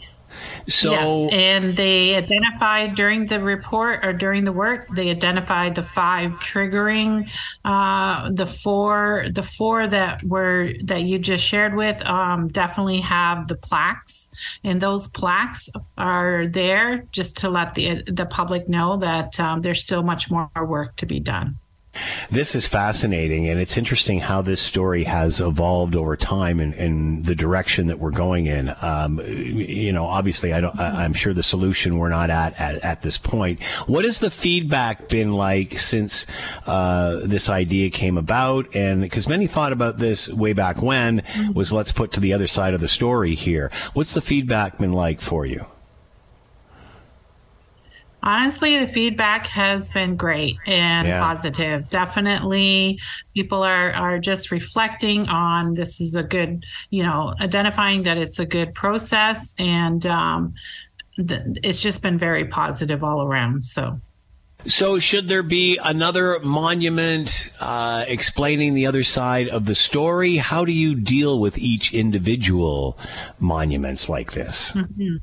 So yes, and they identified during the report or during the work, they identified the five triggering, uh, the four, the four that were that you just shared with, um, definitely have the plaques, and those plaques are there just to let the the public know that um, there's still much more work to be done. This is fascinating, and it's interesting how this story has evolved over time and, and the direction that we're going in. Um, you know, obviously, I don't. I, am sure the solution we're not at, at, at this point. What has the feedback been like since uh, this idea came about? And because many thought about this way back when was let's put to the other side of the story here. What's the feedback been like for you? Honestly, the feedback has been great and Yeah. positive. Definitely, people are are just reflecting on this is a good, you know, identifying that it's a good process, and um, th- it's just been very positive all around. So. So, should there be another monument uh, explaining the other side of the story? How do you deal with each individual monuments like this? Mhm.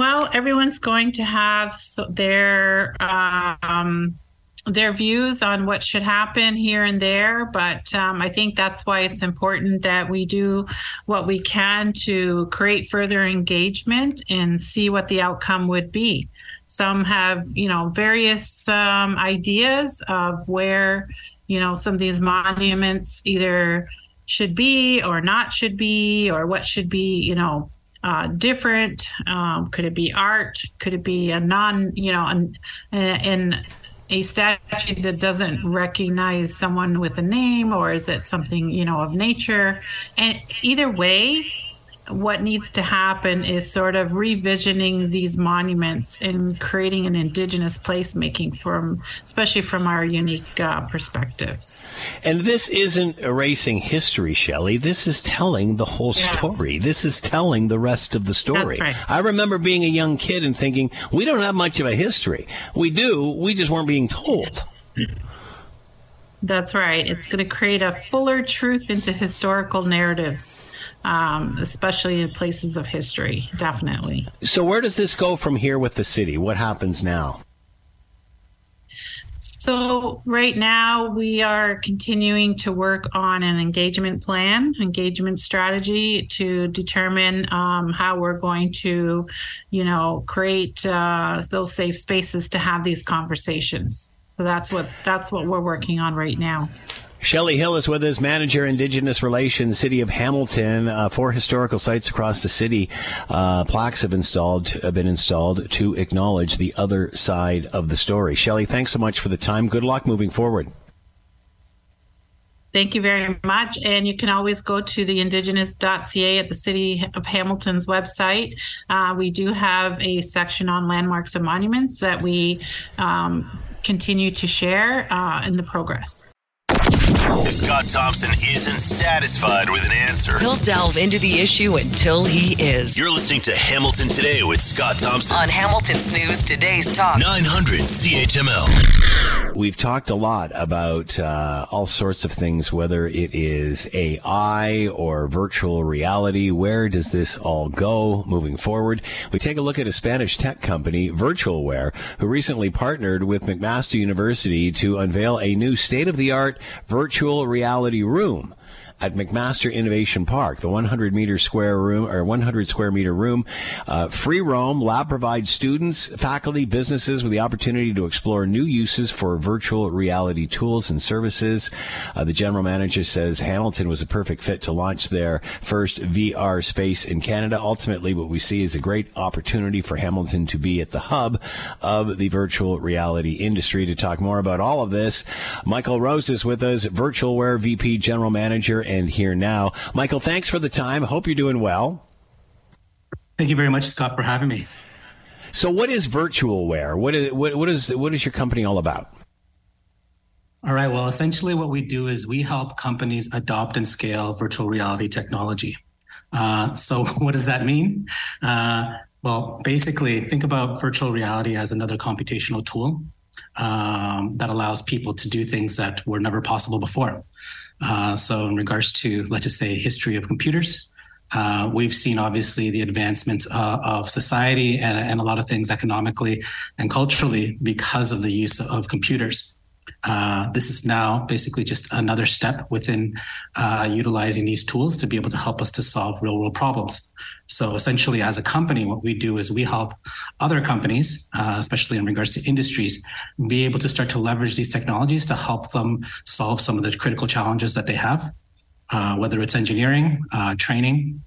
Well, everyone's going to have so their um, their views on what should happen here and there, but um, I think that's why it's important that we do what we can to create further engagement and see what the outcome would be. Some have, you know, various um, ideas of where, you know, some of these monuments either should be or not should be, or what should be, you know, uh, different? Um, could it be art? Could it be a non, you know, an, in a statue that doesn't recognize someone with a name, or is it something, you know, of nature? And either way, what needs to happen is sort of revisioning these monuments and creating an indigenous placemaking from, especially from our unique uh, perspectives. And this isn't erasing history, Shelley. This is telling the whole Yeah. story. This is telling the rest of the story. Right. I remember being a young kid and thinking, we don't have much of a history. We do, we just weren't being told. That's right. It's going to create a fuller truth into historical narratives, um, especially in places of history. Definitely. So, where does this go from here with the city? What happens now? So, right now, we are continuing to work on an engagement plan, engagement strategy to determine um, how we're going to, you know, create uh, those safe spaces to have these conversations. So that's what that's what we're working on right now. Shelley Hill is with us, manager Indigenous Relations, City of Hamilton. Uh, four historical sites across the city, uh, plaques have installed have been installed to acknowledge the other side of the story. Shelley, thanks so much for the time. Good luck moving forward. Thank you very much. And you can always go to the indigenous.ca at the City of Hamilton's website. Uh, we do have a section on landmarks and monuments that we um, continue to share uh, in the progress. If Scott Thompson isn't satisfied with an answer, He'll delve into the issue until he is. you're listening to Hamilton Today with Scott Thompson. On Hamilton's News Today's Talk. 900 CHML. We've talked a lot about uh, all sorts of things, whether it is AI or virtual reality. Where does this all go moving forward? We take a look at a Spanish tech company, Virtualware, who recently partnered with McMaster University to unveil a new state of the art virtual reality room at McMaster Innovation Park, the 100 meter square room or 100 square meter room, uh, free roam. Lab provides students, faculty, businesses with the opportunity to explore new uses for virtual reality tools and services. Uh, the general manager says Hamilton was a perfect fit to launch their first VR space in Canada. Ultimately, what we see is a great opportunity for Hamilton to be at the hub of the virtual reality industry. To talk more about all of this, Michael Rose is with us, Virtualware VP General Manager, and here now. Michael, thanks for the time. Hope you're doing well. Thank you very much, Scott, for having me. So, what is Virtualware? What is what, what is what is your company all about? All right. Well, essentially, what we do is we help companies adopt and scale virtual reality technology. Uh, so, what does that mean? Uh, well, basically, think about virtual reality as another computational tool um, that allows people to do things that were never possible before. Uh, so, in regards to, let's just say, history of computers, uh, we've seen obviously the advancements uh, of society and, and a lot of things economically and culturally because of the use of computers. Uh, this is now basically just another step within uh, utilizing these tools to be able to help us to solve real world problems. So essentially, as a company, what we do is we help other companies, uh, especially in regards to industries, be able to start to leverage these technologies to help them solve some of the critical challenges that they have, uh, whether it's engineering, uh, training,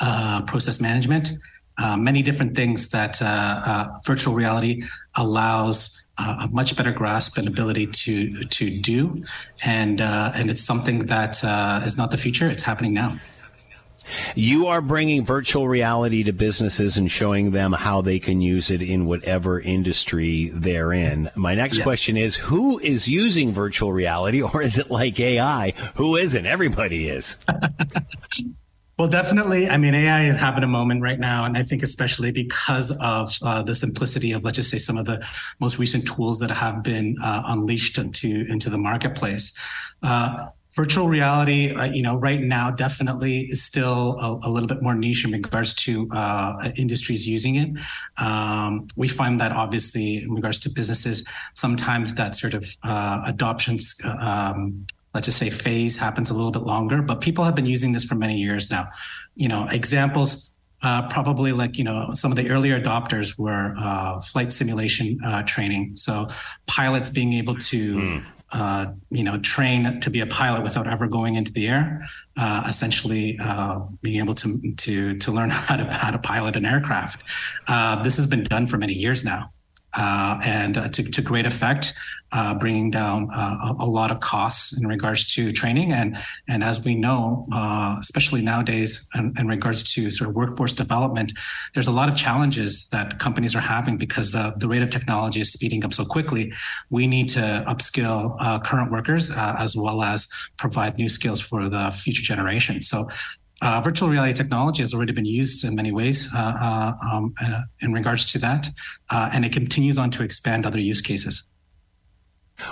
uh, process management, uh, many different things that uh, uh, virtual reality allows uh, a much better grasp and ability to to do, and uh, and it's something that uh, is not the future; it's happening now. You are bringing virtual reality to businesses and showing them how they can use it in whatever industry they're in. My next question is who is using virtual reality, or is it like AI? Who isn't? Everybody is. Well, definitely. I mean, AI is having a moment right now, and I think especially because of uh, the simplicity of, let's just say, some of the most recent tools that have been uh, unleashed into into the marketplace. Uh, virtual reality, uh, you know, right now definitely is still a, a, little bit more niche in regards to uh, industries using it. Um, we find that obviously in regards to businesses, sometimes that sort of uh, adoptions. Um, let's just say phase happens a little bit longer, but people have been using this for many years now. You know, examples uh, probably like you know some of the earlier adopters were uh, flight simulation uh, training so pilots being able to mm uh, you know, train to be a pilot without ever going into the air. Uh, essentially, uh, being able to to to learn how to how to pilot an aircraft. Uh, this has been done for many years now uh, and uh, to, to, great effect, uh, bringing down uh, a, a, lot of costs in regards to training. And and as we know, uh, especially nowadays, in, in, regards to sort of workforce development, there's a lot of challenges that companies are having because uh, the rate of technology is speeding up so quickly. We need to upskill current workers as well as provide new skills for the future generation. So uh, virtual reality technology has already been used in many ways uh, uh, um, uh, in regards to that, uh, and it continues on to expand other use cases.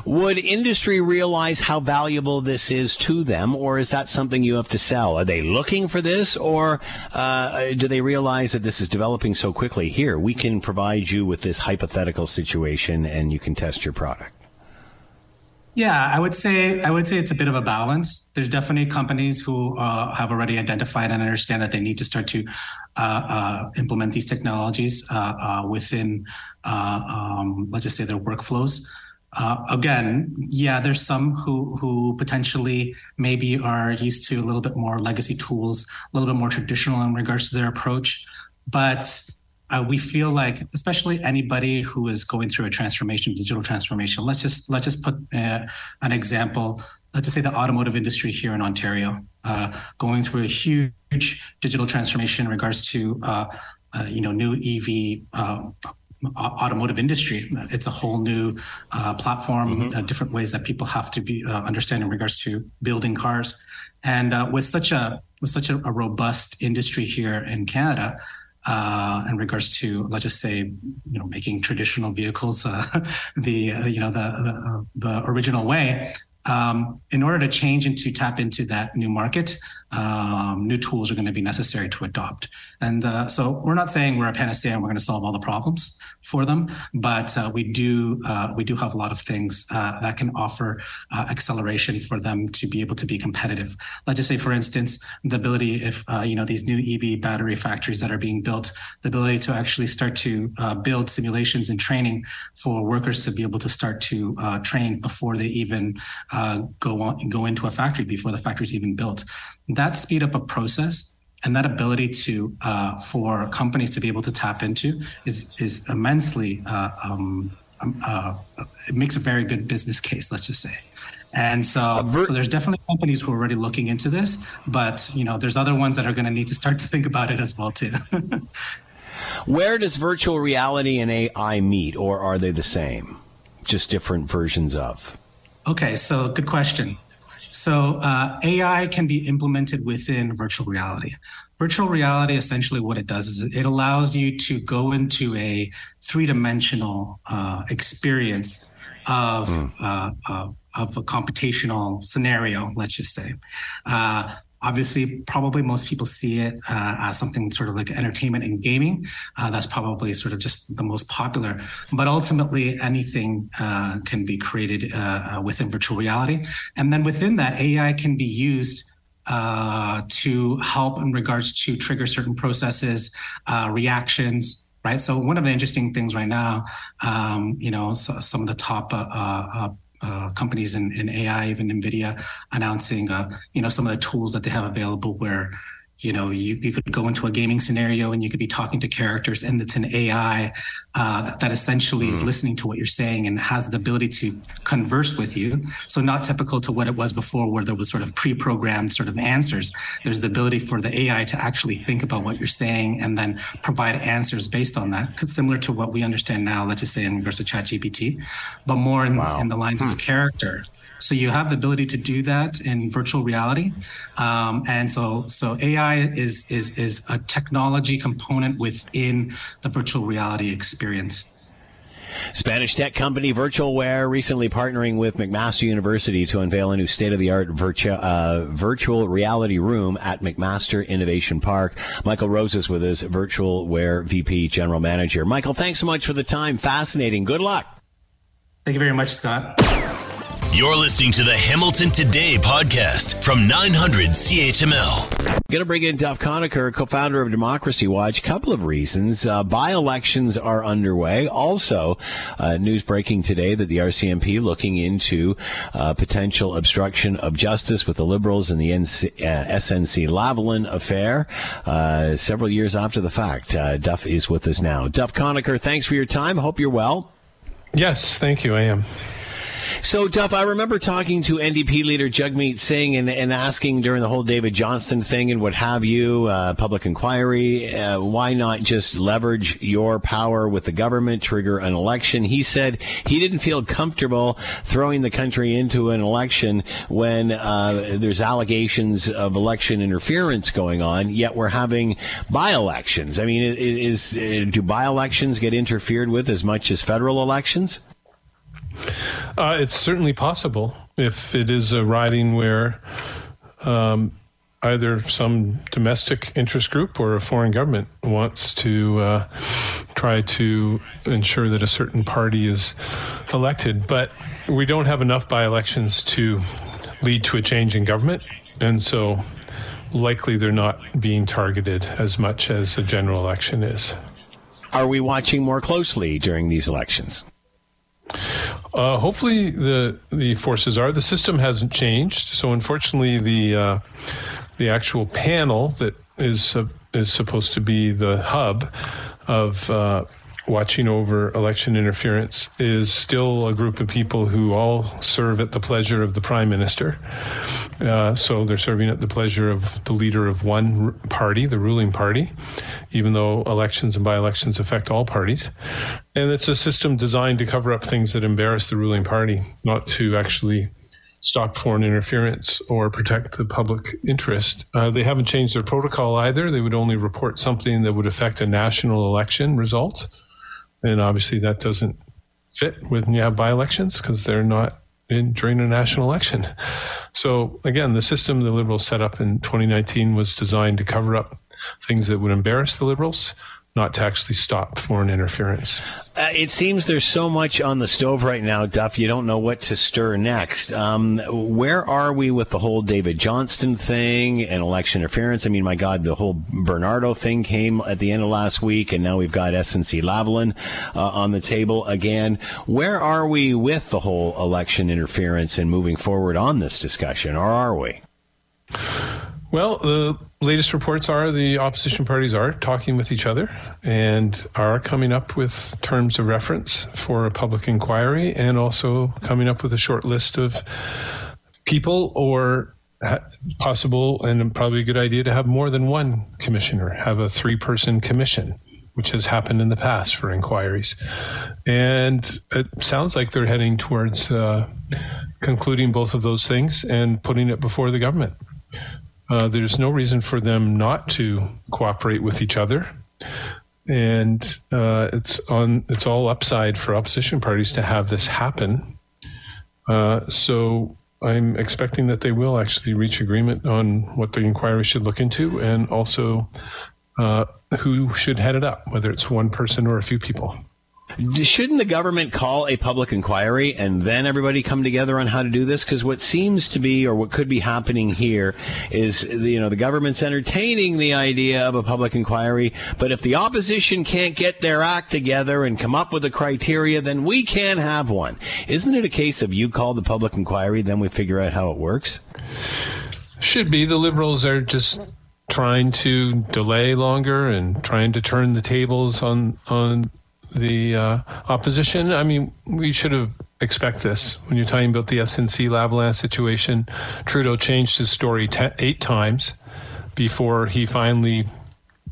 Would industry realize how valuable this is to them, or is that something you have to sell? Are they looking for this, or uh, do they realize that this is developing so quickly? Here, we can provide you with this hypothetical situation, and you can test your product. Yeah, I would say I would say it's a bit of a balance. There's definitely companies who uh, have already identified and understand that they need to start to uh, uh, implement these technologies uh, uh, within, uh, um, let's just say, their workflows. again, yeah, there's some who who potentially maybe are used to a little bit more legacy tools, a little bit more traditional in regards to their approach, but uh, we feel like, especially anybody who is going through a transformation, digital transformation. Let's just let's just put uh, an example. Let's just say the automotive industry here in Ontario, uh, going through a huge digital transformation in regards to uh, uh, you know new EV. Uh, automotive industry it's a whole new platform mm-hmm. different ways that people have to be understand in regards to building cars and with such a with such a, a robust industry here in canada uh, in regards to let's just say you know making traditional vehicles uh, the uh, you know the, the, the original way um, in order to change and to tap into that new market, um, new tools are going to be necessary to adopt. And uh, so we're not saying we're a panacea and we're going to solve all the problems for them, but uh, we do uh, we do have a lot of things uh, that can offer uh, acceleration for them to be able to be competitive. Let's just say, for instance, the ability if uh, you know these new EV battery factories that are being built, the ability to actually start to build simulations and training for workers to be able to start to train before they even uh, go on go into a factory before the factory is even built. That speed up a process and that ability to uh, for companies to be able to tap into is is immensely uh, um, um uh, it makes a very good business case. Let's just say. And so, so there's definitely companies who are already looking into this, but you know, there's other ones that are going to need to start to think about it as well too. Where does virtual reality and AI meet, or are they the same, just different versions of? Okay, so good question. So uh, AI can be implemented within virtual reality. Virtual reality, essentially, what it does is it allows you to go into a three-dimensional uh, experience of mm. uh, of a computational scenario. Let's just say. Obviously, probably most people see it uh, as something sort of like entertainment and gaming. Uh, that's probably sort of just the most popular. But ultimately, anything uh, can be created uh, uh, within virtual reality. And then within that, AI can be used uh, to help in regards to trigger certain processes, reactions, right? So one of the interesting things right now, um, you know, so some of the top uh, uh, uh, companies in, in AI, even NVIDIA, announcing uh, you know some of the tools that they have available where you know you, you could go into a gaming scenario and you could be talking to characters and it's an ai uh, that essentially mm. is listening to what you're saying and has the ability to converse with you so not typical to what it was before where there was sort of pre-programmed sort of answers there's the ability for the ai to actually think about what you're saying and then provide answers based on that similar to what we understand now let's just say in regards to chat gpt but more in, wow. in the lines hmm. of a character so you have the ability to do that in virtual reality, um, and so so AI is is is a technology component within the virtual reality experience. Spanish tech company Virtualware recently partnering with McMaster University to unveil a new state-of-the-art virtu- uh, virtual reality room at McMaster Innovation Park. Michael Rose is with us, Virtualware VP General Manager. Michael, thanks so much for the time. Fascinating. Good luck. Thank you very much, Scott. You're listening to the Hamilton Today podcast from 900 CHML. I'm Going to bring in Duff Conacher, co-founder of Democracy Watch. Couple of reasons. Uh, by-elections are underway. Also, uh, news breaking today that the RCMP looking into uh, potential obstruction of justice with the Liberals in the NC, uh, SNC Lavalin affair. Uh, several years after the fact, uh, Duff is with us now. Duff Conacher, thanks for your time. Hope you're well. Yes, thank you. I am. So, Duff, I remember talking to NDP leader Jagmeet Singh and, and asking during the whole David Johnston thing and what have you, uh, public inquiry, uh, why not just leverage your power with the government, trigger an election? He said he didn't feel comfortable throwing the country into an election when uh, there's allegations of election interference going on, yet we're having by elections. I mean, is, is do by elections get interfered with as much as federal elections? Uh, it's certainly possible if it is a riding where um, either some domestic interest group or a foreign government wants to uh, try to ensure that a certain party is elected. But we don't have enough by elections to lead to a change in government. And so likely they're not being targeted as much as a general election is. Are we watching more closely during these elections? Uh, hopefully, the the forces are. The system hasn't changed, so unfortunately, the uh, the actual panel that is uh, is supposed to be the hub of uh, watching over election interference is still a group of people who all serve at the pleasure of the prime minister. Uh, so they're serving at the pleasure of the leader of one party, the ruling party, even though elections and by elections affect all parties. And it's a system designed to cover up things that embarrass the ruling party, not to actually stop foreign interference or protect the public interest. Uh, they haven't changed their protocol either. They would only report something that would affect a national election result. And obviously, that doesn't fit when you have by elections because they're not in during a national election. So, again, the system the Liberals set up in 2019 was designed to cover up things that would embarrass the Liberals not to actually stop foreign interference. Uh, it seems there's so much on the stove right now, Duff. You don't know what to stir next. Um, where are we with the whole David Johnston thing and election interference? I mean, my God, the whole Bernardo thing came at the end of last week, and now we've got SNC Lavalin uh, on the table again. Where are we with the whole election interference and moving forward on this discussion, or are we? Well, the latest reports are the opposition parties are talking with each other and are coming up with terms of reference for a public inquiry and also coming up with a short list of people or possible and probably a good idea to have more than one commissioner, have a three person commission. Which has happened in the past for inquiries. And it sounds like they're heading towards uh, concluding both of those things and putting it before the government. Uh, there's no reason for them not to cooperate with each other, and uh, it's on it's all upside for opposition parties to have this happen. Uh, so I'm expecting that they will actually reach agreement on what the inquiry should look into, and also uh, who should head it up, whether it's one person or a few people. Shouldn't the government call a public inquiry and then everybody come together on how to do this? Because what seems to be, or what could be happening here, is you know the government's entertaining the idea of a public inquiry, but if the opposition can't get their act together and come up with a criteria, then we can't have one. Isn't it a case of you call the public inquiry, then we figure out how it works? Should be. The liberals are just trying to delay longer and trying to turn the tables on on the uh, opposition. I mean, we should have expect this when you're talking about the SNC Lavalin situation. Trudeau changed his story ten, eight times before he finally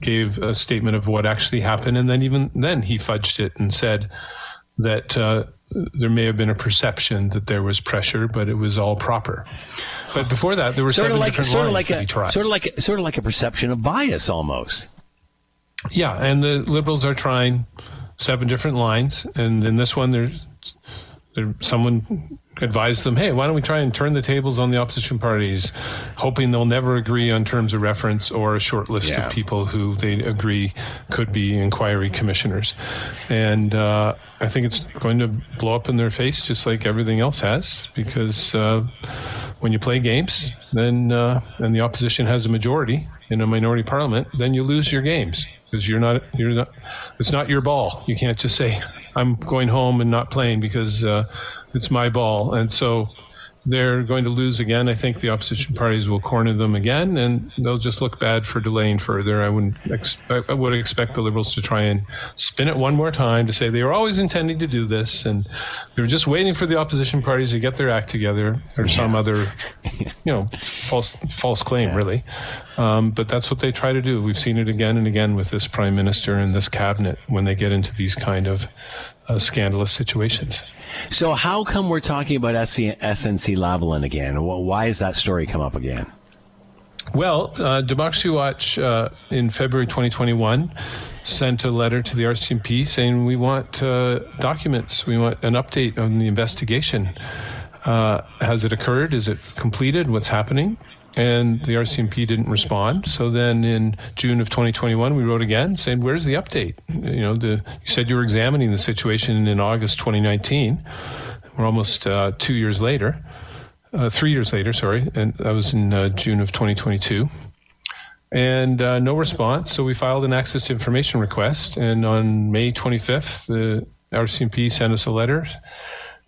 gave a statement of what actually happened, and then even then he fudged it and said that uh, there may have been a perception that there was pressure, but it was all proper. But before that, there were sort seven like different sort of lines like that he a tried. sort of like sort of like a perception of bias almost. Yeah, and the liberals are trying seven different lines, and in this one, there's there, someone advised them, "Hey, why don't we try and turn the tables on the opposition parties, hoping they'll never agree on terms of reference or a short list Yeah. of people who they agree could be inquiry commissioners." And uh, I think it's going to blow up in their face, just like everything else has, because uh, when you play games, then uh, and the opposition has a majority in a minority parliament, then you lose your games because you're not you're not it's not your ball. You can't just say I'm going home and not playing because uh, it's my ball, and so they're going to lose again. I think the opposition parties will corner them again, and they'll just look bad for delaying further. I wouldn't. Ex- I would expect the Liberals to try and spin it one more time to say they were always intending to do this, and they were just waiting for the opposition parties to get their act together, or some other, you know, false false claim, really. Um, but that's what they try to do. We've seen it again and again with this prime minister and this cabinet when they get into these kind of uh, scandalous situations. So how come we're talking about SNC Lavalin again? Why has that story come up again? Well, uh, Democracy Watch uh, in February 2021 sent a letter to the RCMP saying we want uh, documents, we want an update on the investigation. Uh, has it occurred? Is it completed? What's happening? And the RCMP didn't respond. So then in June of 2021, we wrote again saying, "Where's the update? You know, the, you said you were examining the situation in August 2019. We're almost uh, two years later." uh, three years later, sorry, and that was in uh, June of 2022. And uh, no response. So we filed an access to information request. And on May 25th, the RCMP sent us a letter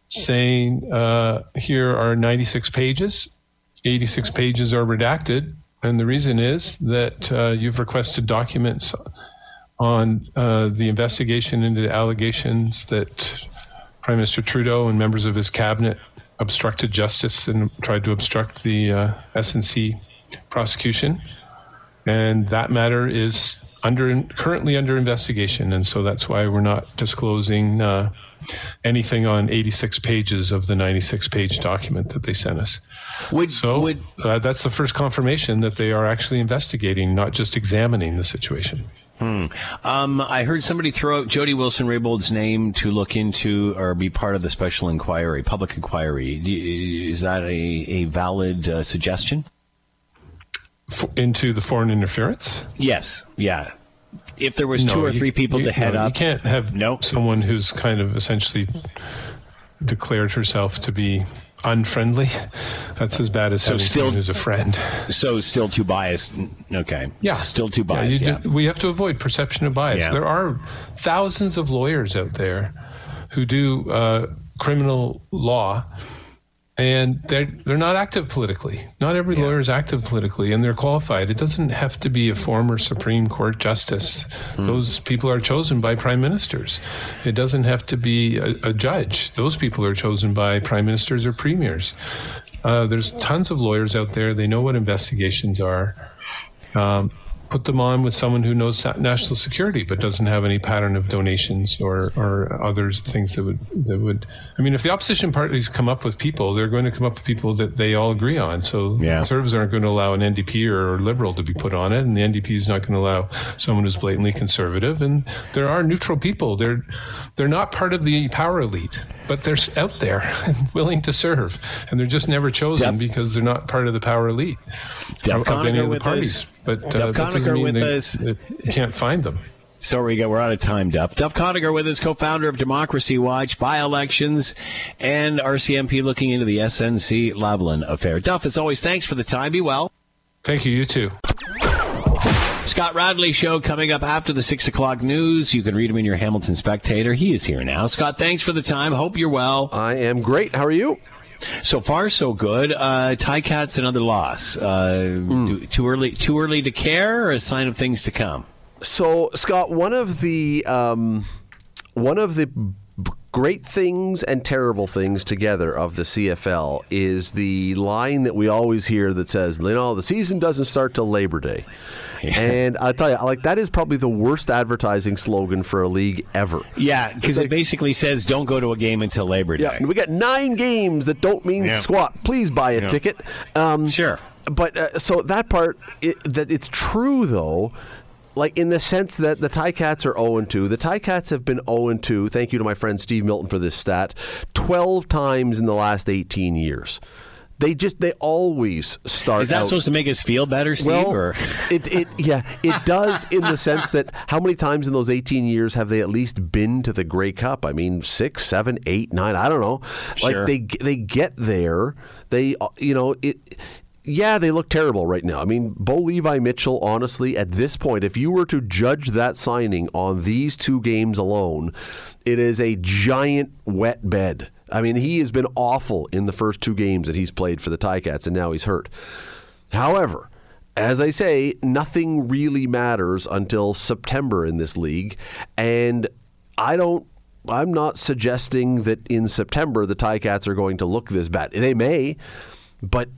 saying uh, here are 96 pages. 86 pages are redacted. And the reason is that uh, you've requested documents on uh, the investigation into the allegations that Prime Minister Trudeau and members of his cabinet obstructed justice and tried to obstruct the uh, SNC prosecution. And that matter is under currently under investigation, and so that's why we're not disclosing uh, anything on 86 pages of the 96 page document that they sent us. Would, so uh, that's the first confirmation that they are actually investigating, not just examining the situation. Hmm. Um, I heard somebody throw out Jody Wilson Raybould's name to look into or be part of the special inquiry, public inquiry. Is that a, a valid uh, suggestion? F- into the foreign interference? Yes. Yeah. If there was No, two or you- three people you- to head no, up, You can't have someone who's kind of essentially declared herself to be unfriendly. That's as bad as So having still- someone who's a friend. so still too biased. Okay. Yeah, Still too Yeah, biased. Yeah. do- we have to avoid perception of bias. Yeah. There are thousands of lawyers out there who do uh, criminal law, and they're they're not active politically. Not every lawyer is active politically, and they're qualified. It doesn't have to be a former Supreme Court justice. Hmm. Those people are chosen by prime ministers. It doesn't have to be a, a judge. Those people are chosen by prime ministers or premiers. Uh, there's tons of lawyers out there. They know what investigations are. Um, put them on with someone who knows national security but doesn't have any pattern of donations or, or others things that would that would. I mean, if the opposition parties come up with people, they're going to come up with people that they all agree on. So conservatives aren't going to allow an NDP or liberal to be put on it, and the NDP is not going to allow someone who's blatantly conservative. And there are neutral people. They're they're not part of the power elite, but they're out there and willing to serve, and they're just never chosen because they're not part of the power elite Deb of, of any of the parties. us. But uh, Deb Conacher with they, us. they can't find them. So we go. We're out of time, Duff. Duff Conacher with us, co-founder of Democracy Watch, by-elections, and RCMP looking into the SNC Lavalin affair. Duff, as always, thanks for the time. Be well. Thank you. You too. Scott Radley show coming up after the six o'clock news. You can read him in your Hamilton Spectator. He is here now. Scott, thanks for the time. Hope you're well. I am great. How are you? So far, so good. Uh, Ticats another loss. Uh, do- too early. Too early to care, or a sign of things to come. So, Scott, one of the um, one of the great things and terrible things together of the CFL is the line that we always hear that says, "You know, the season doesn't start till Labor Day." And I tell you, like that is probably the worst advertising slogan for a league ever. Yeah, because it basically says don't go to a game until Labor Day. Yeah, and we got nine games that don't mean Yeah. squat. Please buy a Yeah. ticket. Um, sure. But uh, so that part, it, that it's true though. Like in the sense that the Ticats are 0 2. The Ticats have been 0 2. Thank you to my friend Steve Milton for this stat. 12 times in the last 18 years. They just they always start. Is that out- supposed to make us feel better, Steve? well, or? it, it yeah, it does in the sense that how many times in those 18 years have they at least been to the Grey Cup? I mean, six, seven, eight, nine. I don't know. Sure. Like they they get there. They uh, you know it. Yeah, they look terrible right now. I mean, Bo Levi Mitchell, honestly, at this point, if you were to judge that signing on these two games alone, it is a giant wet bed. I mean, he has been awful in the first two games that he's played for the Ticats, and now he's hurt. However, as I say, nothing really matters until September in this league, and I don't. I'm not suggesting that in September the Ticats are going to look this bad. They may, but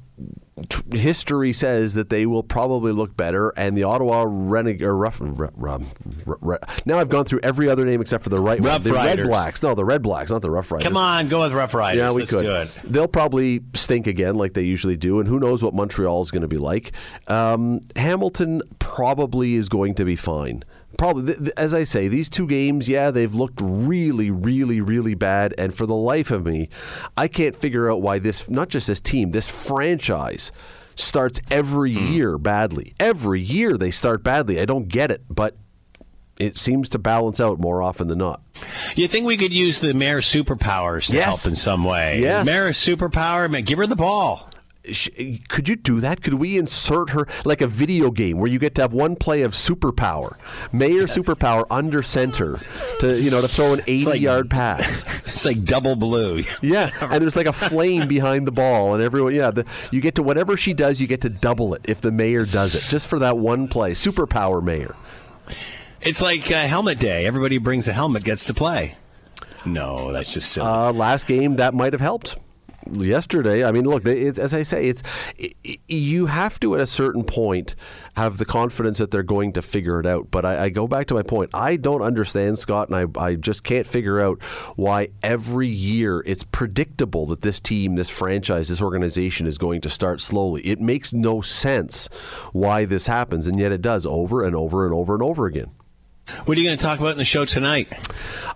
t- history says that they will probably look better, and the Ottawa Reneg- or Rough, r- r- r- r- now I've gone through every other name except for the right Rough one. The Riders. Red Blacks. No, the Red Blacks, not the Rough Riders. Come on, go with Rough Riders. Yeah, we Let's could. do it. They'll probably stink again, like they usually do, and who knows what Montreal is going to be like. Um, Hamilton probably is going to be fine. Probably, th- as I say, these two games, yeah, they've looked really, really, really bad, and for the life of me, I can't figure out why this, not just this team, this franchise starts every Hmm. year badly. Every year they start badly. I don't get it, but it seems to balance out more often than not. You think we could use the mayor's superpowers to Yes. help in some way? Yes. Mayor's superpower, man, give her the ball. Could you do that? Could we insert her like a video game where you get to have one play of superpower, Mayor superpower under center to you know to throw an eighty like- yard pass? It's like double blue. Yeah, and there's like a flame behind the ball, and everyone yeah, the, you get to whatever she does, you get to double it if the mayor does it just for that one play. Superpower mayor. It's like uh, helmet day. Everybody who brings a helmet gets to play. No, that's just silly. Uh, last game that might have helped. Yesterday, I mean, look, as I say, it's i i you have to at a certain point have the confidence that they're going to figure it out. But I, I go back to my point. I don't understand Scott, and I, I just can't figure out why every year it's predictable that this team, this franchise, this organization is going to start slowly. It makes no sense why this happens, and yet it does over and over and over and over again. What are you going to talk about in the show tonight?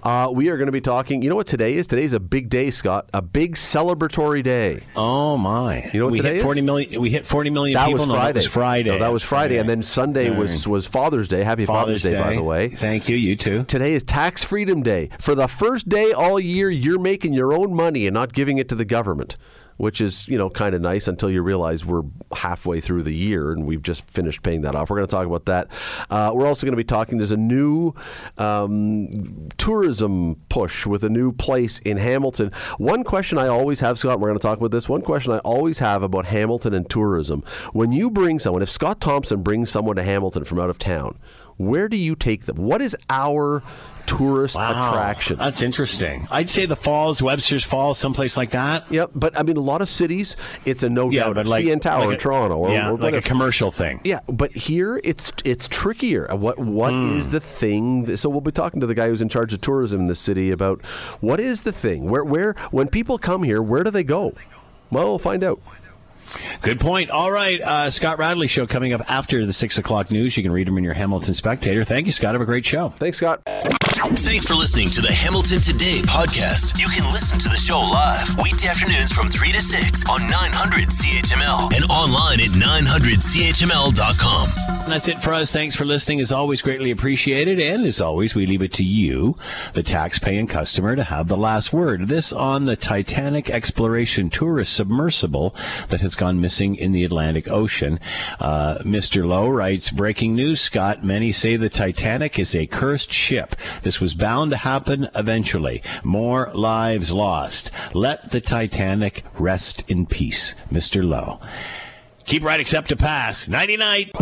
Uh, we are going to be talking. You know what today is? Today's a big day, Scott. A big celebratory day. Oh my! You know what we today hit forty is? million. We hit forty million That people. was No, Friday. that was Friday. No, that was Friday, and then Sunday All was was Father's Day. Happy Father's, Day, by the way. Thank you. You too. Today is Tax Freedom Day. For the first day all year, you're making your own money and not giving it to the government, which is you know kind of nice until you realize we're halfway through the year and we've just finished paying that off. We're going to talk about that. Uh, we're also going to be talking. There's a new um, tourism push with a new place in Hamilton. One question I always have, Scott. We're going to talk about this. One question I always have about Hamilton and tourism: when you bring someone, if Scott Thompson brings someone to Hamilton from out of town. Where do you take them? What is our tourist Wow, attraction? That's interesting. I'd say the Falls, Webster's Falls, someplace like that. Yep, but I mean, a lot of cities, it's a no Yeah, doubt but like CN Tower like in a- Toronto, or, yeah, or like a commercial thing. Yeah, but here it's it's trickier. What what Hmm. is the thing? that- so we'll be talking to the guy who's in charge of tourism in the city about what is the thing. Where where when people come here, where do they go? Well, we'll find out. Good point. All right, uh, Scott Radley show coming up after the six o'clock news. You can read them in your Hamilton Spectator. Thank you, Scott. Have a great show. Thanks, Scott. Thanks for listening to the Hamilton Today podcast. You can listen to the show live weekday afternoons from 3 to 6 on 900 CHML and online at 900CHML.com. That's it for us. Thanks for listening. As always, greatly appreciated. And as always, we leave it to you, the tax-paying customer, to have the last word. This on the Titanic exploration tourist submersible that has gone missing in the Atlantic Ocean. Uh, Mr. Lowe writes, breaking news, Scott. Many say the Titanic is a cursed ship. This was bound to happen eventually. More lives lost. Let the Titanic rest in peace. Mr. Lowe. Keep right except to pass. Nighty night.